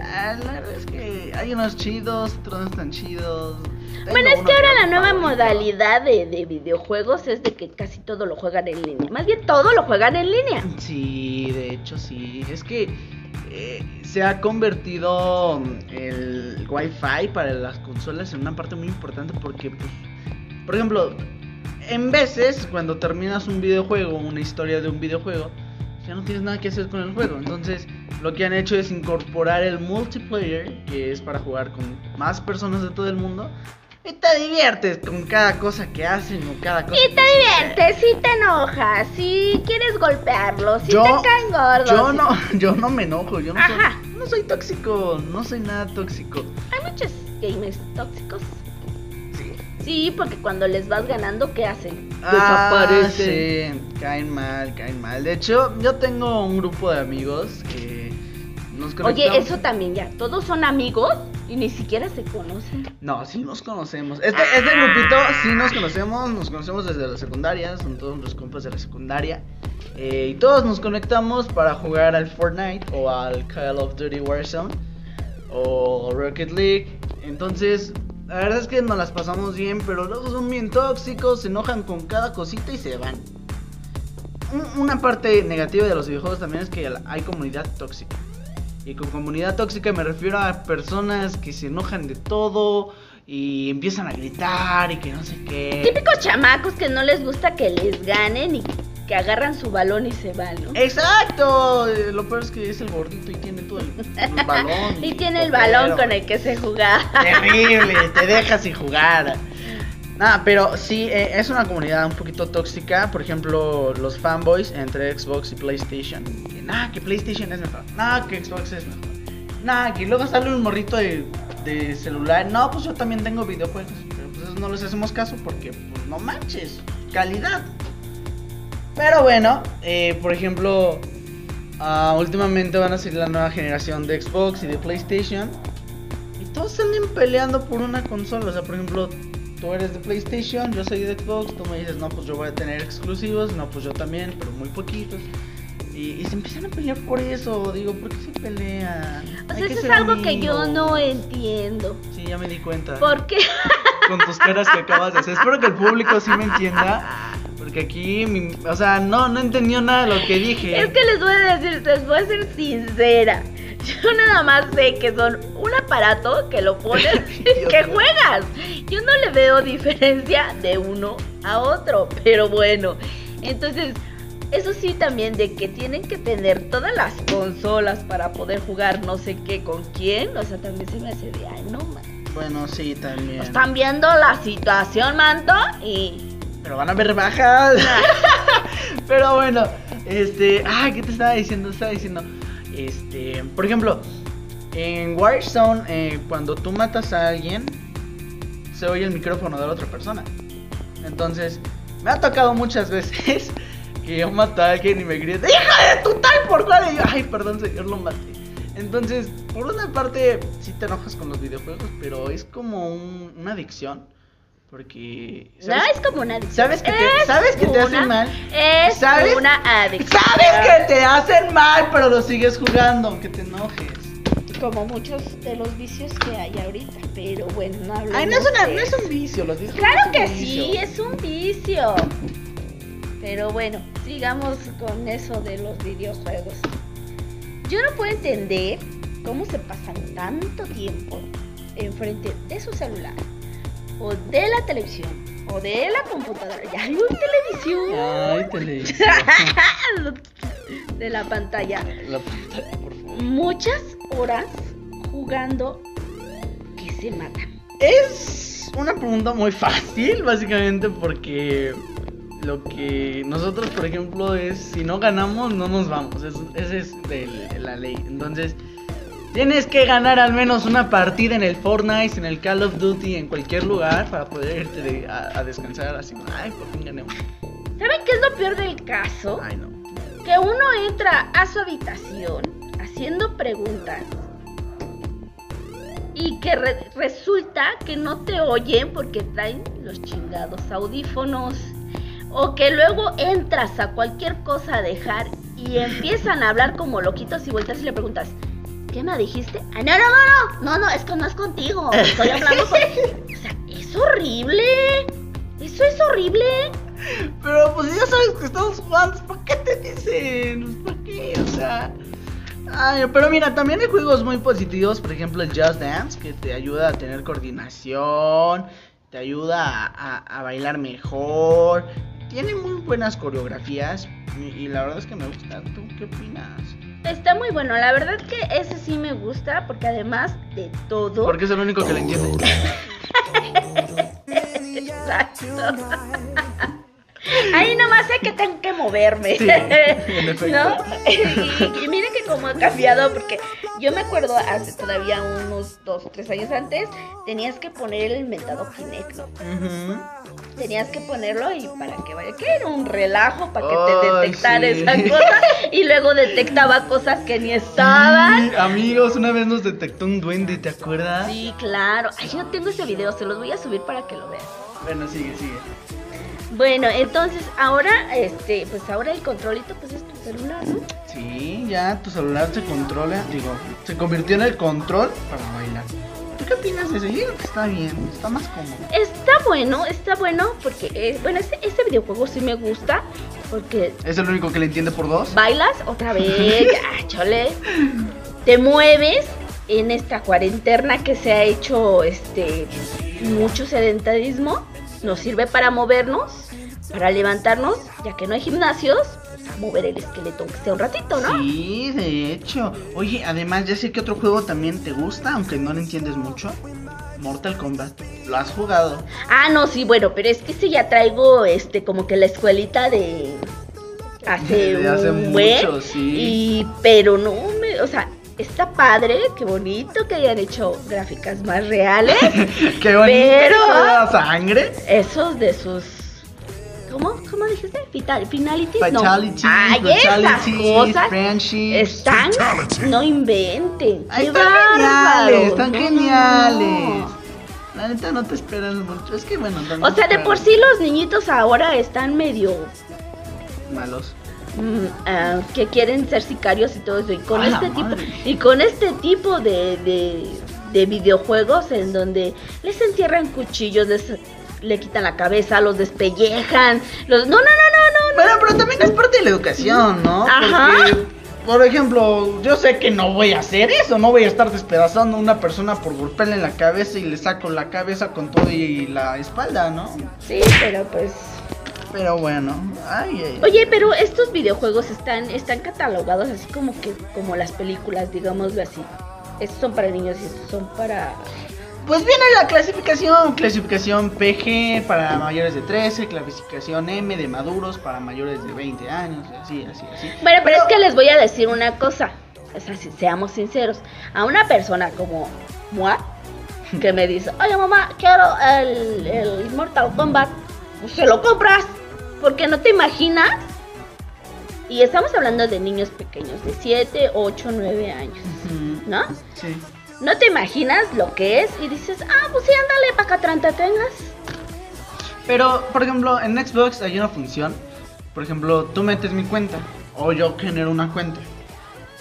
Ah, la verdad es que hay unos chidos, otros no están chidos. Tengo Bueno, es que ahora la nueva favorito. modalidad de, de videojuegos es de que casi todo lo juegan en línea. Más bien todo lo juegan en línea. Sí, de hecho sí. Es que eh, se ha convertido el Wi-Fi para las consolas en una parte muy importante porque, pues, por ejemplo, en veces cuando terminas un videojuego, una historia de un videojuego, ya no tienes nada que hacer con el juego. Entonces, lo que han hecho es incorporar el multiplayer, que es para jugar con más personas de todo el mundo. Y te diviertes con cada cosa que hacen o cada cosa Y te diviertes, si te enojas, si quieres golpearlos, si Yo- te caen gordos. Yo no, *laughs* yo no me enojo, yo no soy, Ajá. no soy tóxico, no soy nada tóxico. Hay muchos gamers tóxicos. Sí. Porque cuando les vas ganando, ¿qué hacen? Ah, Desaparecen. sí, caen mal, caen mal. De hecho, yo tengo un grupo de amigos que nos conectamos. Oye, eso también ya. Todos son amigos y ni siquiera se conocen. No, sí nos conocemos. Este, este grupito sí nos conocemos, nos conocemos desde la secundaria, son todos los compas de la secundaria. Eh, y todos nos conectamos para jugar al Fortnite o al Call of Duty Warzone o Rocket League. Entonces, La verdad es que nos las pasamos bien, pero luego son bien tóxicos, se enojan con cada cosita y se van. Un- Una parte negativa de los videojuegos también es que hay comunidad tóxica. Y con comunidad tóxica me refiero a personas que se enojan de todo y empiezan a gritar y que no sé qué. Típicos chamacos que no les gusta que les ganen y que agarran su balón y se van, ¿no? Exacto. Lo peor es que es el gordito y tiene todo el, el balón. *laughs* Y tiene el balón Pero- con el que se juega. Terrible, te *laughs* dejas sin jugar. Nada, pero sí, eh, es una comunidad un poquito tóxica. Por ejemplo, los fanboys entre Xbox y PlayStation. Que, Nah, que PlayStation es mejor. Nah, que Xbox es mejor. Nah, que luego sale un morrito de, de celular. No, pues yo también tengo videojuegos. Pero pues no les hacemos caso porque, pues no manches, calidad. Pero bueno, eh, por ejemplo, ah, últimamente van a salir la nueva generación de Xbox y de PlayStation. Y todos salen peleando por una consola. O sea, por ejemplo, tú eres de PlayStation, yo soy de Xbox. Tú me dices, no, pues yo voy a tener exclusivos. No, pues yo también, pero muy poquitos. Y, y se empiezan a pelear por eso. Digo, ¿por qué se pelean? O sea, eso es algo que yo no entiendo. Sí, ya me di cuenta. ¿Por qué? Con tus caras que acabas de hacer. Espero que el público sí me entienda. Porque aquí, mi- o sea, no, no entendió nada de lo que dije. Es que les voy a decir, les voy a ser sincera. Yo nada más sé que son un aparato que lo pones *laughs* y que juegas. Yo no le veo diferencia de uno a otro, pero bueno. Entonces, eso sí también de que tienen que tener todas las consolas para poder jugar no sé qué con quién, o sea, también se me hace de, ay, no, man. Bueno, sí, también. Están viendo la situación, manto, y Pero van a ver bajas. *laughs* Pero bueno, este. Ah, ¿qué te estaba diciendo? Estaba diciendo. Este. Por ejemplo, en Warzone, eh, cuando tú matas a alguien, se oye el micrófono de la otra persona. Entonces, me ha tocado muchas *laughs* veces que yo mato a alguien y me grita: ¡Hija de tu tal por cual! Y yo, ay, perdón, señor, lo maté. Entonces, por una parte, sí te enojas con los videojuegos, pero es como un- una adicción. Porque. no ¿sabes? es como una adicción. ¿Sabes que te, Es sabes que te hacen mal? Es ¿Sabes? una adicción. ¿Sabes que te hacen mal, pero lo sigues jugando, aunque te enojes? Como muchos de los vicios que hay ahorita, pero bueno, no hablamos Ay, no es, una, de no es un vicio, los videojuegos Claro que vicio. sí, es un vicio. Pero bueno, sigamos con eso de los videojuegos. Yo no puedo entender cómo se pasan tanto tiempo enfrente de su celular, o de la televisión, o de la computadora. Ya hay una televisión. Ay, televisión. *laughs* de la pantalla. La pantalla, por favor. Muchas horas jugando que se matan. Es una pregunta muy fácil, básicamente, porque lo que nosotros, por ejemplo, es si no ganamos, no nos vamos. Es- Esa es de la ley. Entonces, tienes que ganar al menos una partida en el Fortnite, en el Call of Duty, en cualquier lugar para poder irte de- a, a descansar. Así, ay, por fin gané. ¿Saben qué es lo peor del caso? Ay, no. Que uno entra a su habitación haciendo preguntas y que re- resulta que no te oyen porque traen los chingados audífonos. O que luego entras a cualquier cosa a dejar y empiezan a hablar como loquitos y vueltas y le preguntas, ¿qué me dijiste? Ah, no, no, no, no, no, no, es que no es contigo, estoy hablando con... *laughs* O sea, es horrible. Eso es horrible. Pero pues ya sabes que estamos jugando, ¿para qué te dicen? ¿Para qué? O sea... Ay, pero mira, también hay juegos muy positivos, por ejemplo el Just Dance, que te ayuda a tener coordinación, te ayuda a, a- a bailar mejor, tiene muy buenas coreografías y, y la verdad es que me gusta. ¿Tú qué opinas? Está muy bueno, la verdad que ese sí me gusta porque además de todo... Porque es el único que le entiende. *laughs* Exacto. Ahí nomás sé que tengo que moverme. Sí. *laughs* ¿No? *laughs* Y, y miren que como ha cambiado, porque yo me acuerdo hace todavía unos dos, tres años antes, tenías que poner el inventado Kinect. Tenías que ponerlo y para que vaya, que era un relajo para que te detectara sí. esa cosa y luego detectaba cosas que ni estaban. Sí, amigos, una vez nos detectó un duende, ¿te acuerdas? Sí, claro. Ay, yo tengo ese video, se los voy a subir para que lo vean. Bueno, sigue, sigue. Bueno, entonces ahora, este, pues ahora el controlito pues es tu celular, ¿no? Sí, ya tu celular se controla, digo, se convirtió en el control para bailar. qué opinas de eso? Yo que está bien, está más cómodo. Está bueno, está bueno porque, eh, bueno, este, este videojuego sí me gusta porque ¿Es el único que le entiende por dos? bailas otra vez, *laughs* ya, chole, te mueves en esta cuarentena que se ha hecho este mucho sedentarismo, nos sirve para movernos, para levantarnos, ya que no hay gimnasios, pues, a mover el esqueleto aunque sea un ratito, ¿no? Sí, de hecho. Oye, además, ya sé que otro juego también te gusta, aunque no lo entiendes mucho. Mortal Kombat. ¿Lo has jugado? Ah, no, sí, bueno, pero es que sí ya traigo este como que la escuelita de hace, De hace un buen, mucho, sí. y pero no me, o sea, está padre, qué bonito que hayan hecho gráficas más reales. *laughs* ¡Qué bonito! Pero- ¿te da sangre? Esos de sus ¿Cómo? ¿Cómo dijiste? Vital, finalities, no. Fatalities, Ay, esas cosas están no inventen. Ay, están geniales, están No, no, geniales. no. La neta no te esperas mucho. Es que bueno, O sea, de por sí los niñitos ahora están medio malos. mm, ah, que quieren ser sicarios y todo eso. Y con ¡A la este tipo, y con este tipo de, de, de videojuegos en donde les entierran cuchillos, les le quitan la cabeza, los despellejan, los no no no no no. Bueno, pero también es parte de la educación, ¿no? Ajá. Porque, por ejemplo, yo sé que no voy a hacer eso, no voy a estar despedazando a una persona por golpearle en la cabeza y le saco la cabeza con todo y la espalda, ¿no? Sí, pero pues Pero bueno, ay, ay. Oye, pero estos videojuegos están están catalogados así como que como las películas, digámoslo así. Estos son para niños y estos son para Pues viene la clasificación, clasificación PG para mayores de 13, clasificación M de maduros para mayores de 20 años, así, así, así. Bueno, pero, es que les voy a decir una cosa. O sea, si seamos sinceros. A una persona como moi, que me dice, oye mamá, quiero el, el Mortal Kombat, pues se lo compras. Porque no te imaginas. Y estamos hablando de niños pequeños, de 7, 8, 9 años, ¿no? Sí. No te imaginas lo que es y dices, ah, pues sí, ándale, para que tengas. Pero, por ejemplo, en Xbox hay una función. Por ejemplo, tú metes mi cuenta o yo genero una cuenta.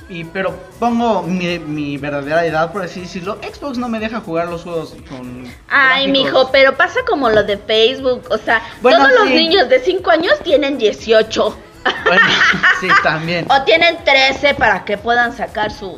Y pero pongo mi, mi verdadera edad, por así decirlo. Xbox no me deja jugar los juegos con. Ay, gráficos. mijo, pero pasa como lo de Facebook. O sea, Bueno, todos los niños de 5 años tienen 18. Bueno, sí, *laughs* también. O tienen 13 para que puedan sacar su,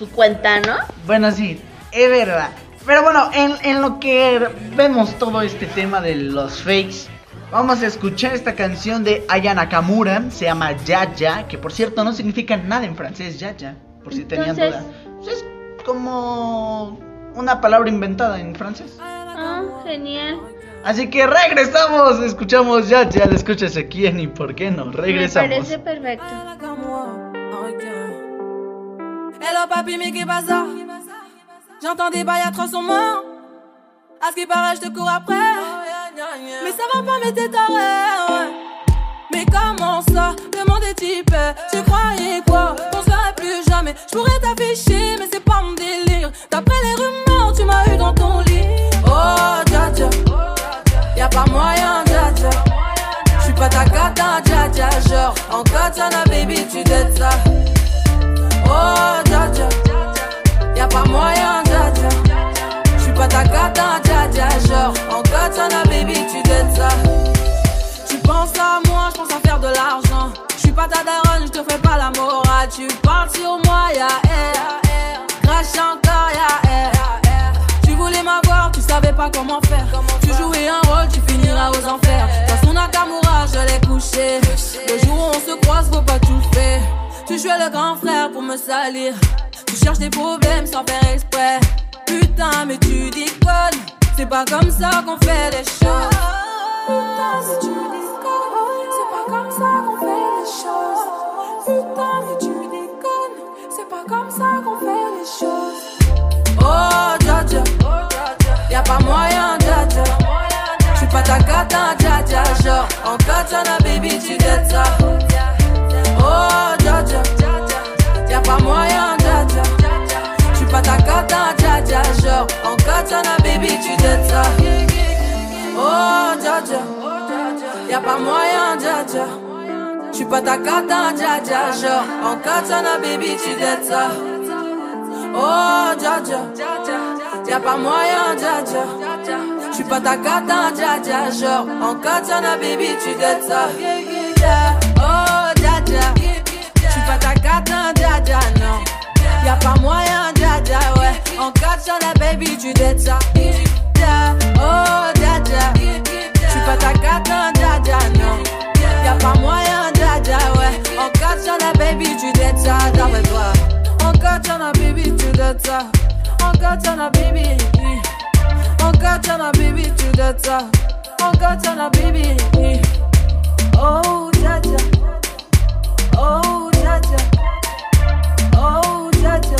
su cuenta, ¿no? Bueno, sí, es verdad. Pero bueno, en, en lo que vemos todo este tema de los fakes, vamos a escuchar esta canción de Aya Nakamura, se llama Yaya, que por cierto no significa nada en francés, Yaya, por si tenían Entonces- duda. Pues es como una palabra inventada en francés. Ah, genial. Así que regresamos, escuchamos Yaya, la escuchas aquí en y por qué no, Me regresamos. parece perfecto. Hello papy, mais qu'est ça? J'entends des bails atroces en moi. À ce qui paraît, je te cours après. Mais ça va pas, mais t'es taré. Mais comment ça? Le monde est type. Tu croyais quoi? On se plus jamais. Je pourrais t'afficher, mais c'est pas mon délire. D'après les rumeurs, tu m'as eu dans ton lit. Oh, dja dja. Y'a pas moyen, dja dja. J'suis pas ta cata, dja dja. Genre, en katana, baby, tu dettes ça. Oh, dja dja. Y'a pas moyen, dja dja. J'suis pas ta cata, dja dja. Genre, en katana, baby, tu dettes ça. Tu penses à moi, je pense à faire de l'argent. Je suis pas ta daronne, je te fais pas la morale. Tu parles sur moi, y'a air. Crash encore, y'a air. Tu voulais m'avoir, tu savais pas comment faire. Tu jouais un rôle, tu finiras aux enfers. Dans son Nakamura, je l'ai couché. Le jour où on se croise, faut pas tout faire. Tu jouais le grand frère pour me salir. Tu cherches des problèmes sans faire exprès. Putain, mais tu déconnes. C'est pas comme ça qu'on fait les choses. Putain, mais tu déconnes. C'est pas comme ça qu'on fait les choses. Putain, mais tu déconnes. C'est pas comme ça qu'on fait les choses. Oh, dja dja. Y'a pas moyen, dja dja. J'suis pas ta cata, dja dja. Genre, en katana, baby, tu dettes ça. Oh. Y'a pas moyen, dja. J'suis pas ta cata, dja dja. Genre, en katana, baby, tu dettes ça. Oh, dja dja. Y'a pas moyen, dja dja. J'suis pas ta cata, dja dja. Genre, en katana, baby, tu dettes ça. Oh, dja dja. Y'a pas moyen, dja dja. J'suis pas ta cata, dja dja. Genre, en katana, baby, tu dettes ça. Yeah. Dja dja. t'attend, Jaja, non. Y'a pas moyen, Jaja, ouais. On cache sur la baby, tu dettes ça. Oh, Jaja. Tu pas ta t'attend, Jaja, non. Y'a pas moyen, Jaja, ouais. On cache sur la baby, tu dettes ça. D'après toi. On cache sur la baby, tu dettes ça. On cache sur la baby. On cache sur la baby, tu dettes ça. On cache sur la baby. Oh, Jaja. Oh, dja dja.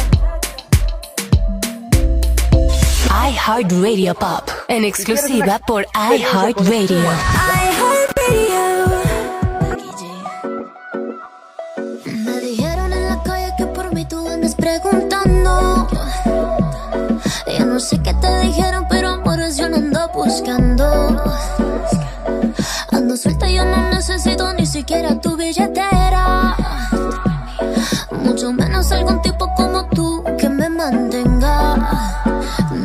iHeartRadio Pop. En exclusiva por iHeartRadio. Me dijeron en la calle que por mí tú andas preguntando. Yo no sé qué te dijeron, pero amores yo no ando buscando. Ando suelta, yo no necesito ni siquiera tu billetera. Menos algún tipo como tú que me mantenga.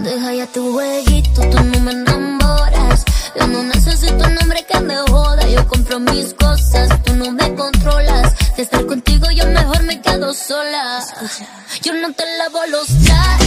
Deja ya tu jueguito, tú no me enamoras. Yo no necesito un hombre que me joda. Yo compro mis cosas, tú no me controlas. De estar contigo, yo mejor me quedo sola. Yo no te lavo los trastes,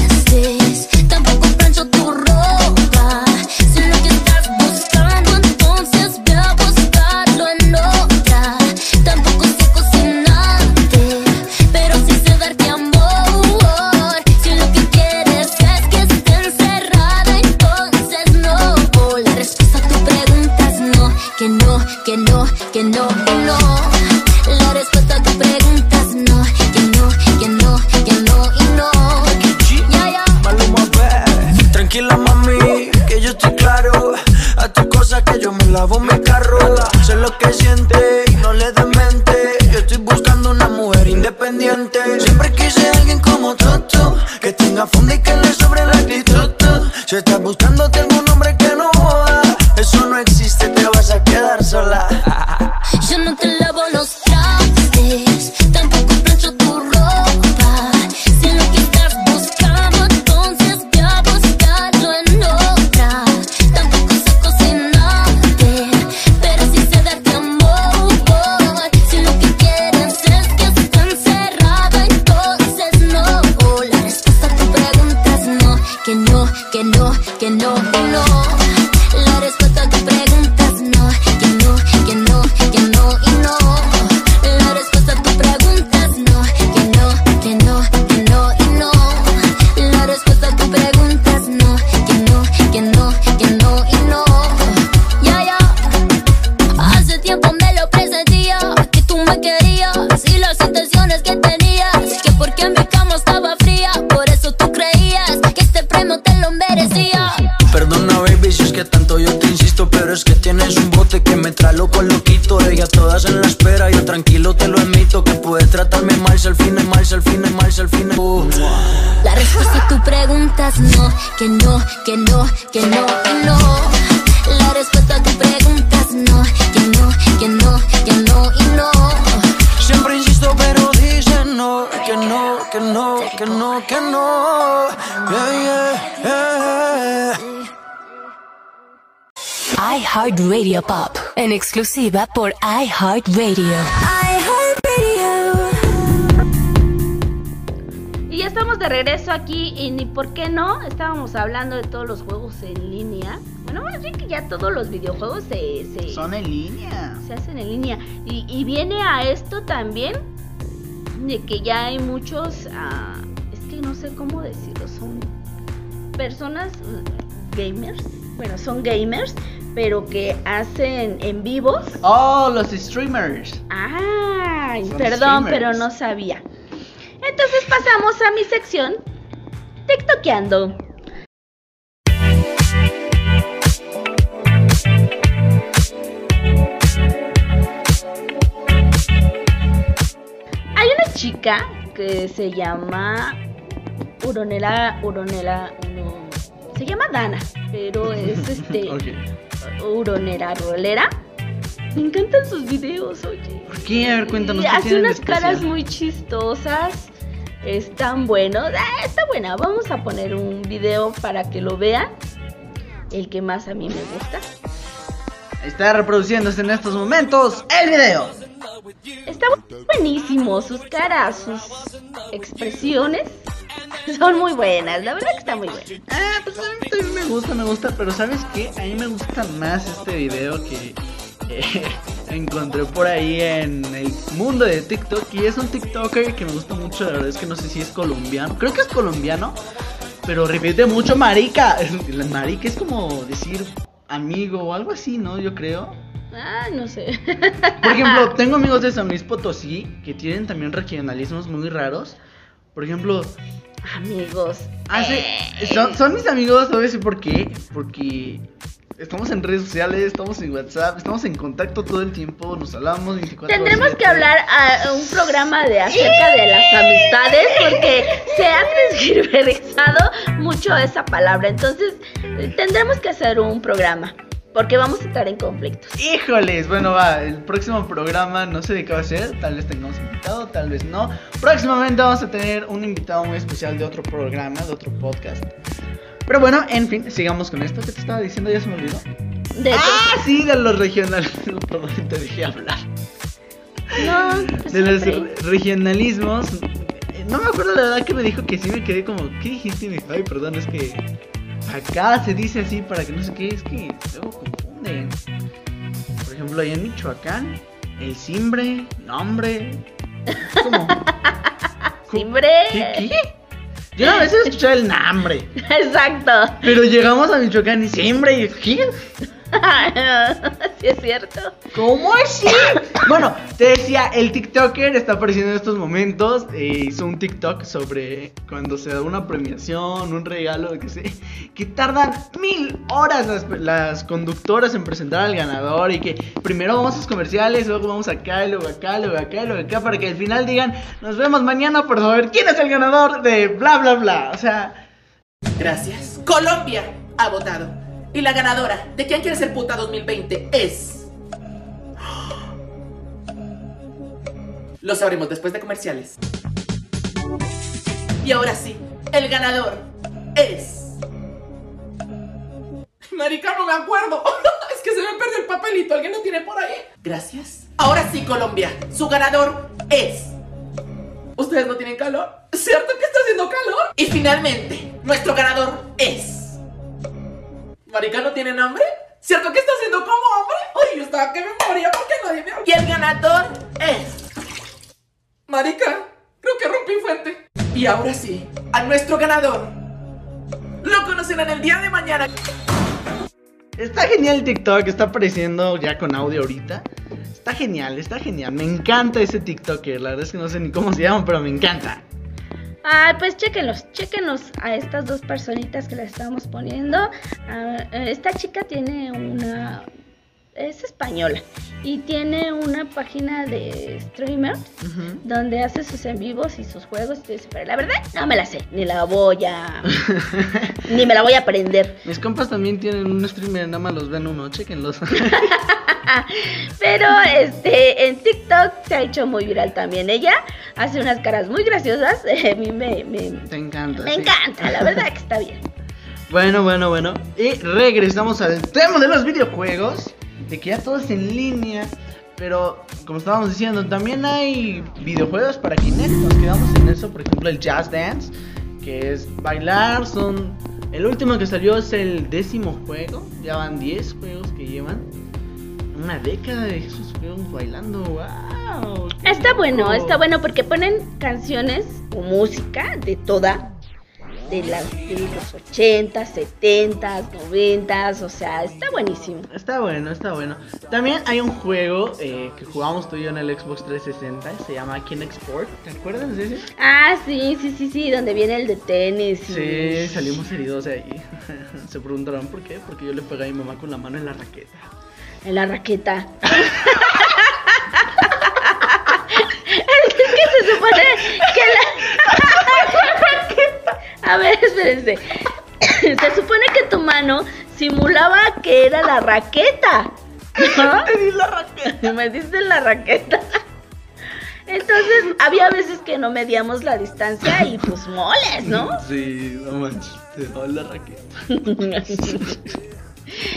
que no, que no, que no, que no. Yeah, yeah, yeah. iHeartRadio Pop. En exclusiva por iHeartRadio. Y ya estamos de regreso aquí y ni por qué no, estábamos hablando de todos los juegos en línea. Bueno, más bien que ya todos los videojuegos se, se, Son en línea. se hacen en línea. Y, y viene a esto también de que ya hay muchos, ah, es que no sé cómo decirlo, son personas uh, gamers, bueno, son gamers, pero que hacen en vivos. Oh, los streamers. Ay, Son perdón, streamers. pero no sabía. Entonces pasamos a mi sección TikTokeando. Chica que se llama Uronela, Uronela, no, se llama Dana, pero es *laughs* este Ok. Uronera Rolera. Me encantan sus videos, oye. ¿Por qué? A ver, cuéntanos. ¿qué hace unas caras muy chistosas. Están buenos. Ah, está buena. Vamos a poner un video para que lo vean. El que más a mí me gusta. Está reproduciéndose en estos momentos el video. Está buenísimo. Sus caras, sus expresiones son muy buenas. La verdad que está muy buena. Ah, pues a mí también me gusta, me gusta, pero ¿sabes qué? A mí me gusta más este video que eh, *laughs* encontré por ahí en el mundo de TikTok. Y es un TikToker que me gusta mucho, la verdad es que no sé si es colombiano. Creo que es colombiano, pero repite mucho marica. *laughs* Marica es como decir amigo o algo así, ¿no? Yo creo. Ah, no sé. Por ejemplo, *laughs* tengo amigos de San Luis Potosí que tienen también regionalismos muy raros. Por ejemplo, Amigos. hace, Eh. son, son mis amigos, ¿sabes por qué? Porque estamos en redes sociales, estamos en WhatsApp, estamos en contacto todo el tiempo, nos hablamos 24 Tendremos horas. que hablar a un programa de acerca de las amistades porque se ha transgiversado mucho esa palabra. Entonces, eh, tendremos que hacer un programa porque vamos a estar en conflictos. Híjoles, bueno, va, el próximo programa no sé de qué va a ser, tal vez tengamos invitado, tal vez no. Próximamente vamos a tener un invitado muy especial de otro programa, de otro podcast. Pero bueno, en fin, sigamos con esto. ¿Qué te estaba diciendo? Ya se me olvidó. De Ah, sí, de los regionales. *laughs* Perdón, te dejé hablar. No, pues De los re- regionalismos. No me acuerdo la verdad que me dijo que sí me quedé como, ¿qué dijiste? Ay, perdón, es que acá se dice así para que no sé qué, es que luego confunden. Por ejemplo, allá en Michoacán, el simbre, nombre. ¿Cómo? Simbre. ¿Qué? ¿Qué? Yo a veces escuchaba el nombre. *laughs* Exacto. Pero llegamos a Michoacán y simbre y ¿qué? *laughs* sí, es cierto. ¿Cómo así? Bueno, te decía, el TikToker está apareciendo en estos momentos. eh, hizo un TikTok sobre cuando se da una premiación, un regalo, que sé, que tardan mil horas las, las conductoras en presentar al ganador y que primero vamos a los comerciales, luego vamos acá, y luego acá, y luego acá, y luego acá, para que al final digan, nos vemos mañana por saber quién es el ganador de bla, bla, bla. O sea, Gracias. Colombia ha votado. Y la ganadora de quién quiere ser puta 2020 es. Lo sabremos después de comerciales. Y ahora sí, el ganador es. Marica, no me acuerdo. *laughs* es que se me perdió el papelito. ¿Alguien lo tiene por ahí? Gracias. Ahora sí, Colombia. Su ganador es. ¿Ustedes no tienen calor? ¿Cierto que está haciendo calor? Y finalmente, nuestro ganador es. ¿Marica no tienen hambre? ¿Cierto que está haciendo como hambre? Ay, yo estaba que me moría porque nadie me Y el ganador es. Marica, creo que rompí fuente. Y ahora sí, a nuestro ganador. Lo conocerán el día de mañana. Está genial el TikTok, está apareciendo ya con audio ahorita. Está genial, está genial. Me encanta ese TikToker. La verdad es que no sé ni cómo se llama, pero me encanta. Ah, pues chéquenlos, chéquenos a estas dos personitas que les estamos poniendo. Ah, eh, esta chica tiene una... es española y tiene una página de streamer donde hace sus en vivos y sus juegos. y eso, Pero la verdad no me la sé, ni la voy a... *laughs* ni me la voy a aprender. Mis compas también tienen un streamer, nada más los ven uno, chequenlos. *laughs* Pero este en TikTok se ha hecho muy viral también. Ella hace unas caras muy graciosas. *laughs* A mí me, me, Te encanta. me sí. encanta, la verdad que está bien. Bueno, bueno, bueno. Y regresamos al tema de los videojuegos. De que ya todo es en línea. Pero, como estábamos diciendo, también hay videojuegos para Kinect. Nos quedamos en eso. Por ejemplo, el Jazz Dance. Que es bailar. Son. El último que salió es el décimo juego. Ya van 10 juegos que llevan. Una década de esos juegos bailando. ¡Wow! Está bueno, está bueno porque ponen canciones o música de toda, de, las, de los 80, 70, 90, o sea, está buenísimo. Está bueno, está bueno. También hay un juego eh, que jugamos tú y yo en el Xbox 360, se llama Kinect Sport. ¿Te acuerdas de ese? Ah, sí, sí, sí, sí, donde viene el de tenis. y- Sí, salimos heridos de ahí. *laughs* Se preguntarán por qué, porque yo le pegué a mi mamá con la mano en la raqueta. En la raqueta. *laughs* es que se supone que la... A ver, espérense. *coughs* Se supone que tu mano simulaba que era la raqueta. ¿No? Te di la raqueta. Me diste la raqueta. Entonces, había veces que no medíamos la distancia y pues moles, ¿no? Sí, no manches. Te va la raqueta. *laughs*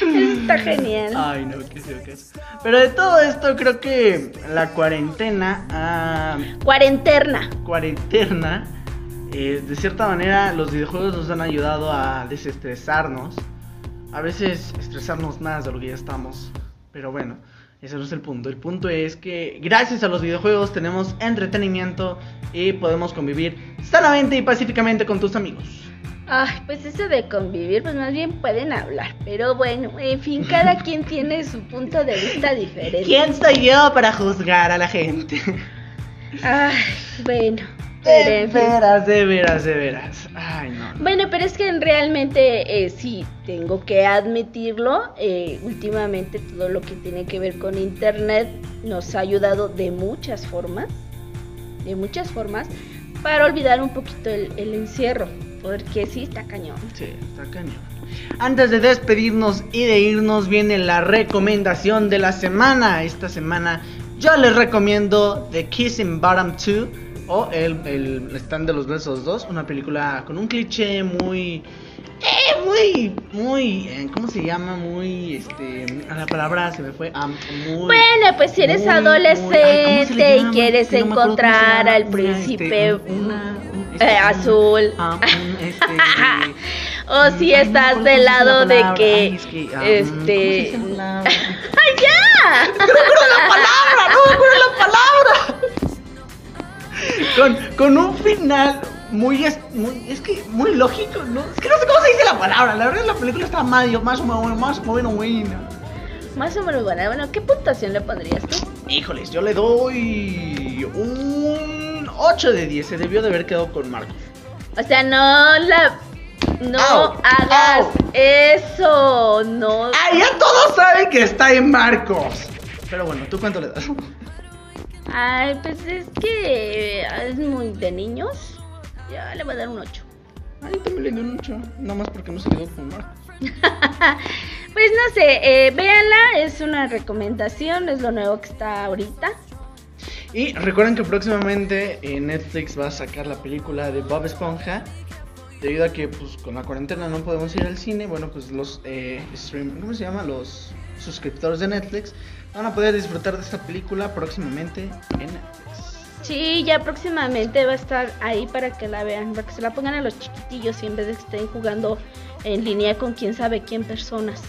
Está genial. Ay, no, qué feo que es. Pero de todo esto, creo que la cuarentena. ah, Cuarentena. cuarentena. Eh, de cierta manera, los videojuegos nos han ayudado a desestresarnos. A veces estresarnos más de lo que ya estamos. Pero bueno, ese no es el punto. El punto es que gracias a los videojuegos tenemos entretenimiento y podemos convivir sanamente y pacíficamente con tus amigos. Ay, pues eso de convivir, pues más bien pueden hablar. Pero bueno, en fin, cada *laughs* quien tiene su punto de vista diferente. ¿Quién soy yo para juzgar a la gente? Ay, bueno. De veras, de veras, de veras. Ay, no. Bueno, pero es que realmente eh, sí, tengo que admitirlo. eh, últimamente todo lo que tiene que ver con Internet nos ha ayudado de muchas formas, de muchas formas, para olvidar un poquito el, el encierro. Porque sí, está cañón. Sí, está cañón. Antes de despedirnos y de irnos viene la recomendación de la semana. Esta semana yo les recomiendo The Kissing Bottom 2 o el, el stand de los besos 2, una película con un cliché muy eh, muy muy eh, ¿cómo se llama? Muy este a la palabra se me fue ah, muy Bueno, pues si eres muy, muy- ay, ¿cómo se adolescente le y quieres no encontrar al Una, príncipe este, una- un- eh, este, azul. ah, este, *laughs* O si Ay, estás del lado la de que, Ay, es que, ah, mm, ¿cómo se este? *laughs* ¡Ay, ya! ¡No me acuerdo la palabra! ¡No me acuerdo la palabra! Con, con un final muy es, muy es que muy lógico, ¿no? Es que no sé cómo se dice la palabra. La verdad la película está medio más o menos más o menos buena. Más o menos buena. Bueno, ¿qué puntuación le pondrías tú? Híjoles, yo le doy un 8 de 10. Se debió de haber quedado con Marcos. O sea, no la. No Au, hagas au. eso. No. ¡Ah, ya todos saben que está en Marcos! Pero bueno, ¿tú cuánto le das? Ay, pues es que es muy de niños. Ya le voy a dar un 8. Ay, también le doy un 8. Nada más porque no se quedó con Marcos. *laughs* Pues no sé, eh, véanla, es una recomendación, es lo nuevo que está ahorita. Y recuerden que próximamente eh, Netflix va a sacar la película de Bob Esponja. Debido a que pues con la cuarentena no podemos ir al cine, bueno pues los eh, stream, ¿cómo se llama? Los suscriptores de Netflix van a poder disfrutar de esta película próximamente en Netflix. Sí, ya próximamente va a estar ahí para que la vean, para que se la pongan a los chiquitillos y en vez de que estén jugando en línea con quién sabe quién personas.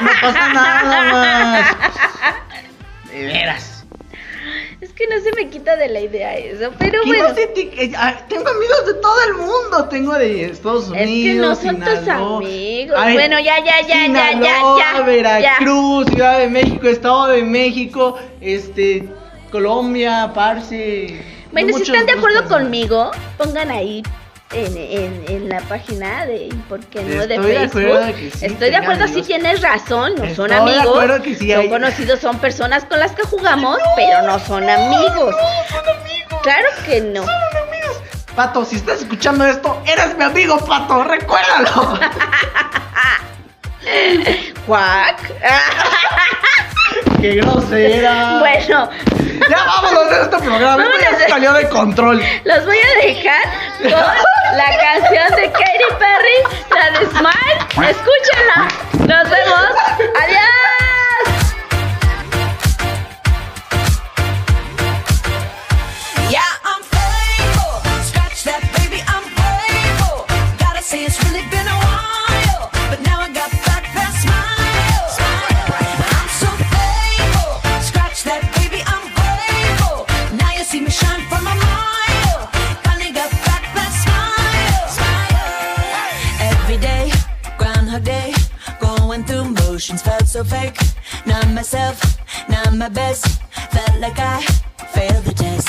No pasa nada *laughs* más. De veras. Es que no se me quita de la idea eso, pero ¿Qué bueno. no eh, ah, tengo amigos de todo el mundo. Tengo de Estados Es que no Unidos, son tus Sinaloa. amigos. Ay, bueno, ya, ya, ya, ya, ya, Sinaloa, ya. ya. Veracruz, Ciudad de México, Estado de México, este, Colombia, Parce. Bueno, si están de acuerdo personas. conmigo, pongan ahí en, en, en la página de ¿por qué no? de Estoy de Facebook. que sí, Estoy de acuerdo, sí amigos. tienes razón, no son Estoy amigos. que sí son conocidos, son personas con las que jugamos, pero no son amigos. Claro que no. Pato, si estás escuchando esto, eres mi amigo, Pato, recuérdalo. *laughs* Cuac. *laughs* Qué grosera. *laughs* bueno, Ya vámonos de este programa, esto ya se salió de control. los voy a dejar con la canción de Katy Perry, la de Smile. Escúchenla. Nos vemos. Adiós. Through motions felt so fake. Not myself, not my best. Felt like I failed the test.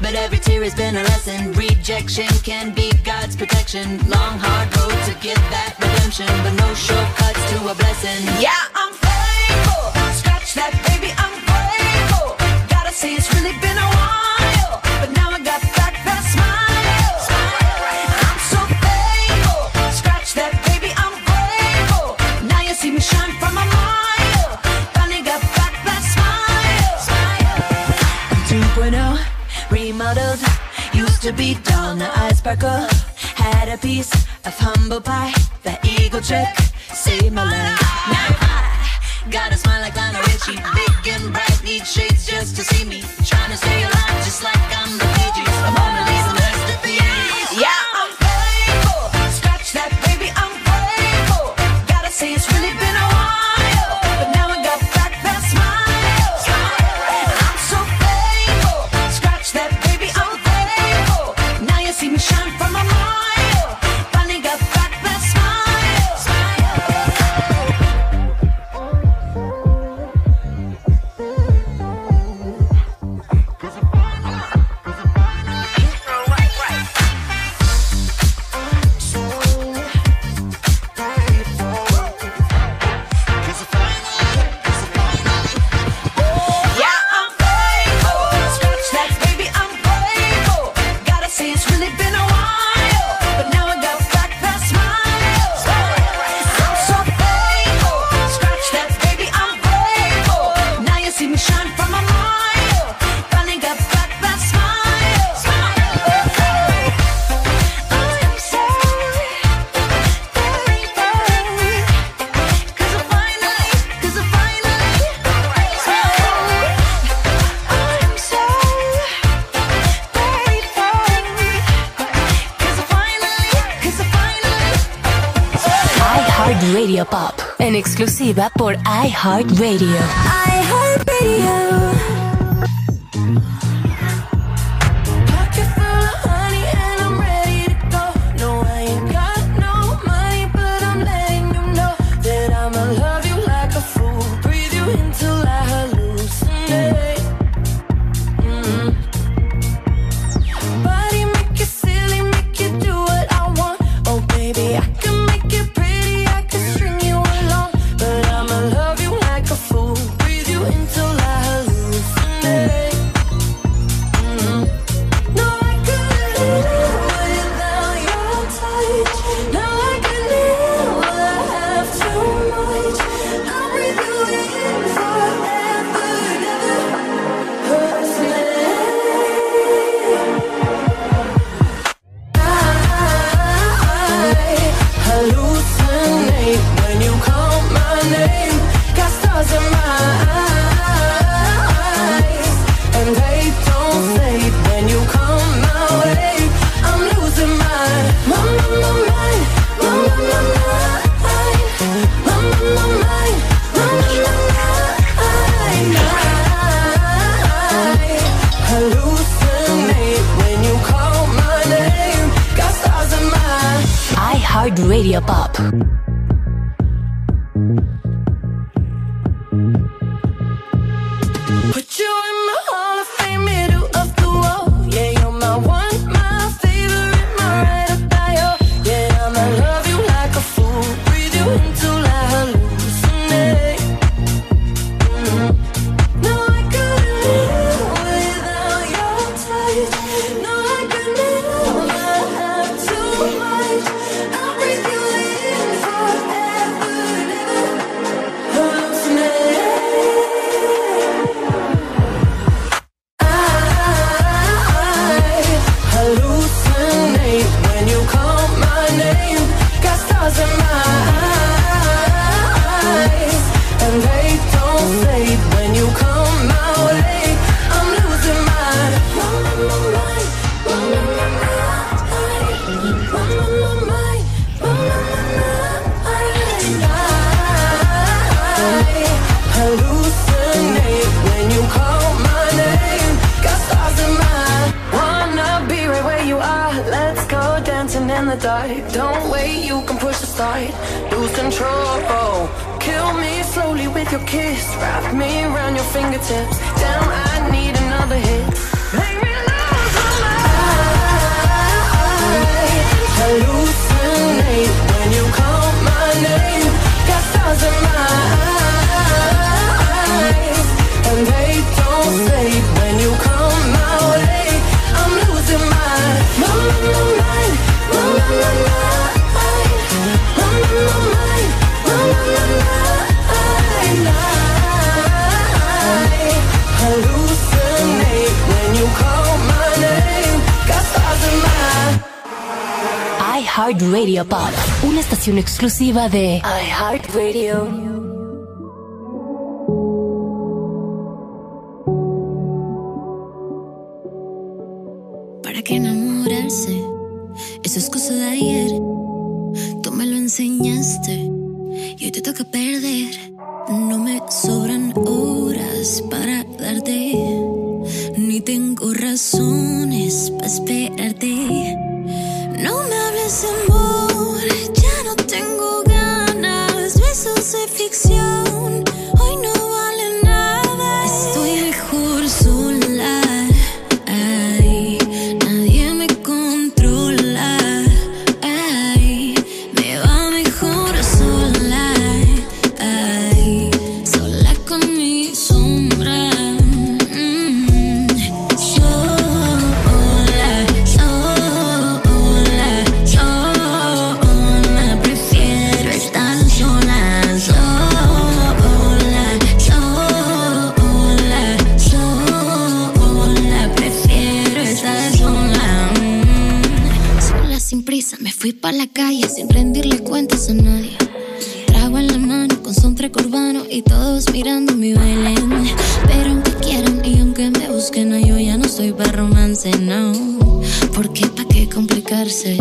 But every tear has been a lesson. Rejection can be God's protection. Long, hard road to get that redemption, but no shortcuts to a blessing. Yeah, I'm faithful. Scratch that, baby, I'm grateful. Gotta say it's really been a while, but now I got to be done, I sparkle. Had a piece of humble pie. The eagle trick saved my life. Now I got a smile like Lionel Richie. Big and bright, need shades just to see me. exclusiva por iHeartRadio. exclusiva de iHeartRadio. ¿Para qué enamorarse? Eso es cosa de ayer. Tú me lo enseñaste y hoy te toca perder. No me sobran horas para darte, ni tengo razones para esperarte. No me hables de amor. la calle sin rendirle cuentas a nadie. Trago en la mano con soundtrack urbano y todos mirando mi Belén. Pero aunque quieran y aunque me busquen, no, yo ya no soy para romance, no. Porque pa' qué complicarse.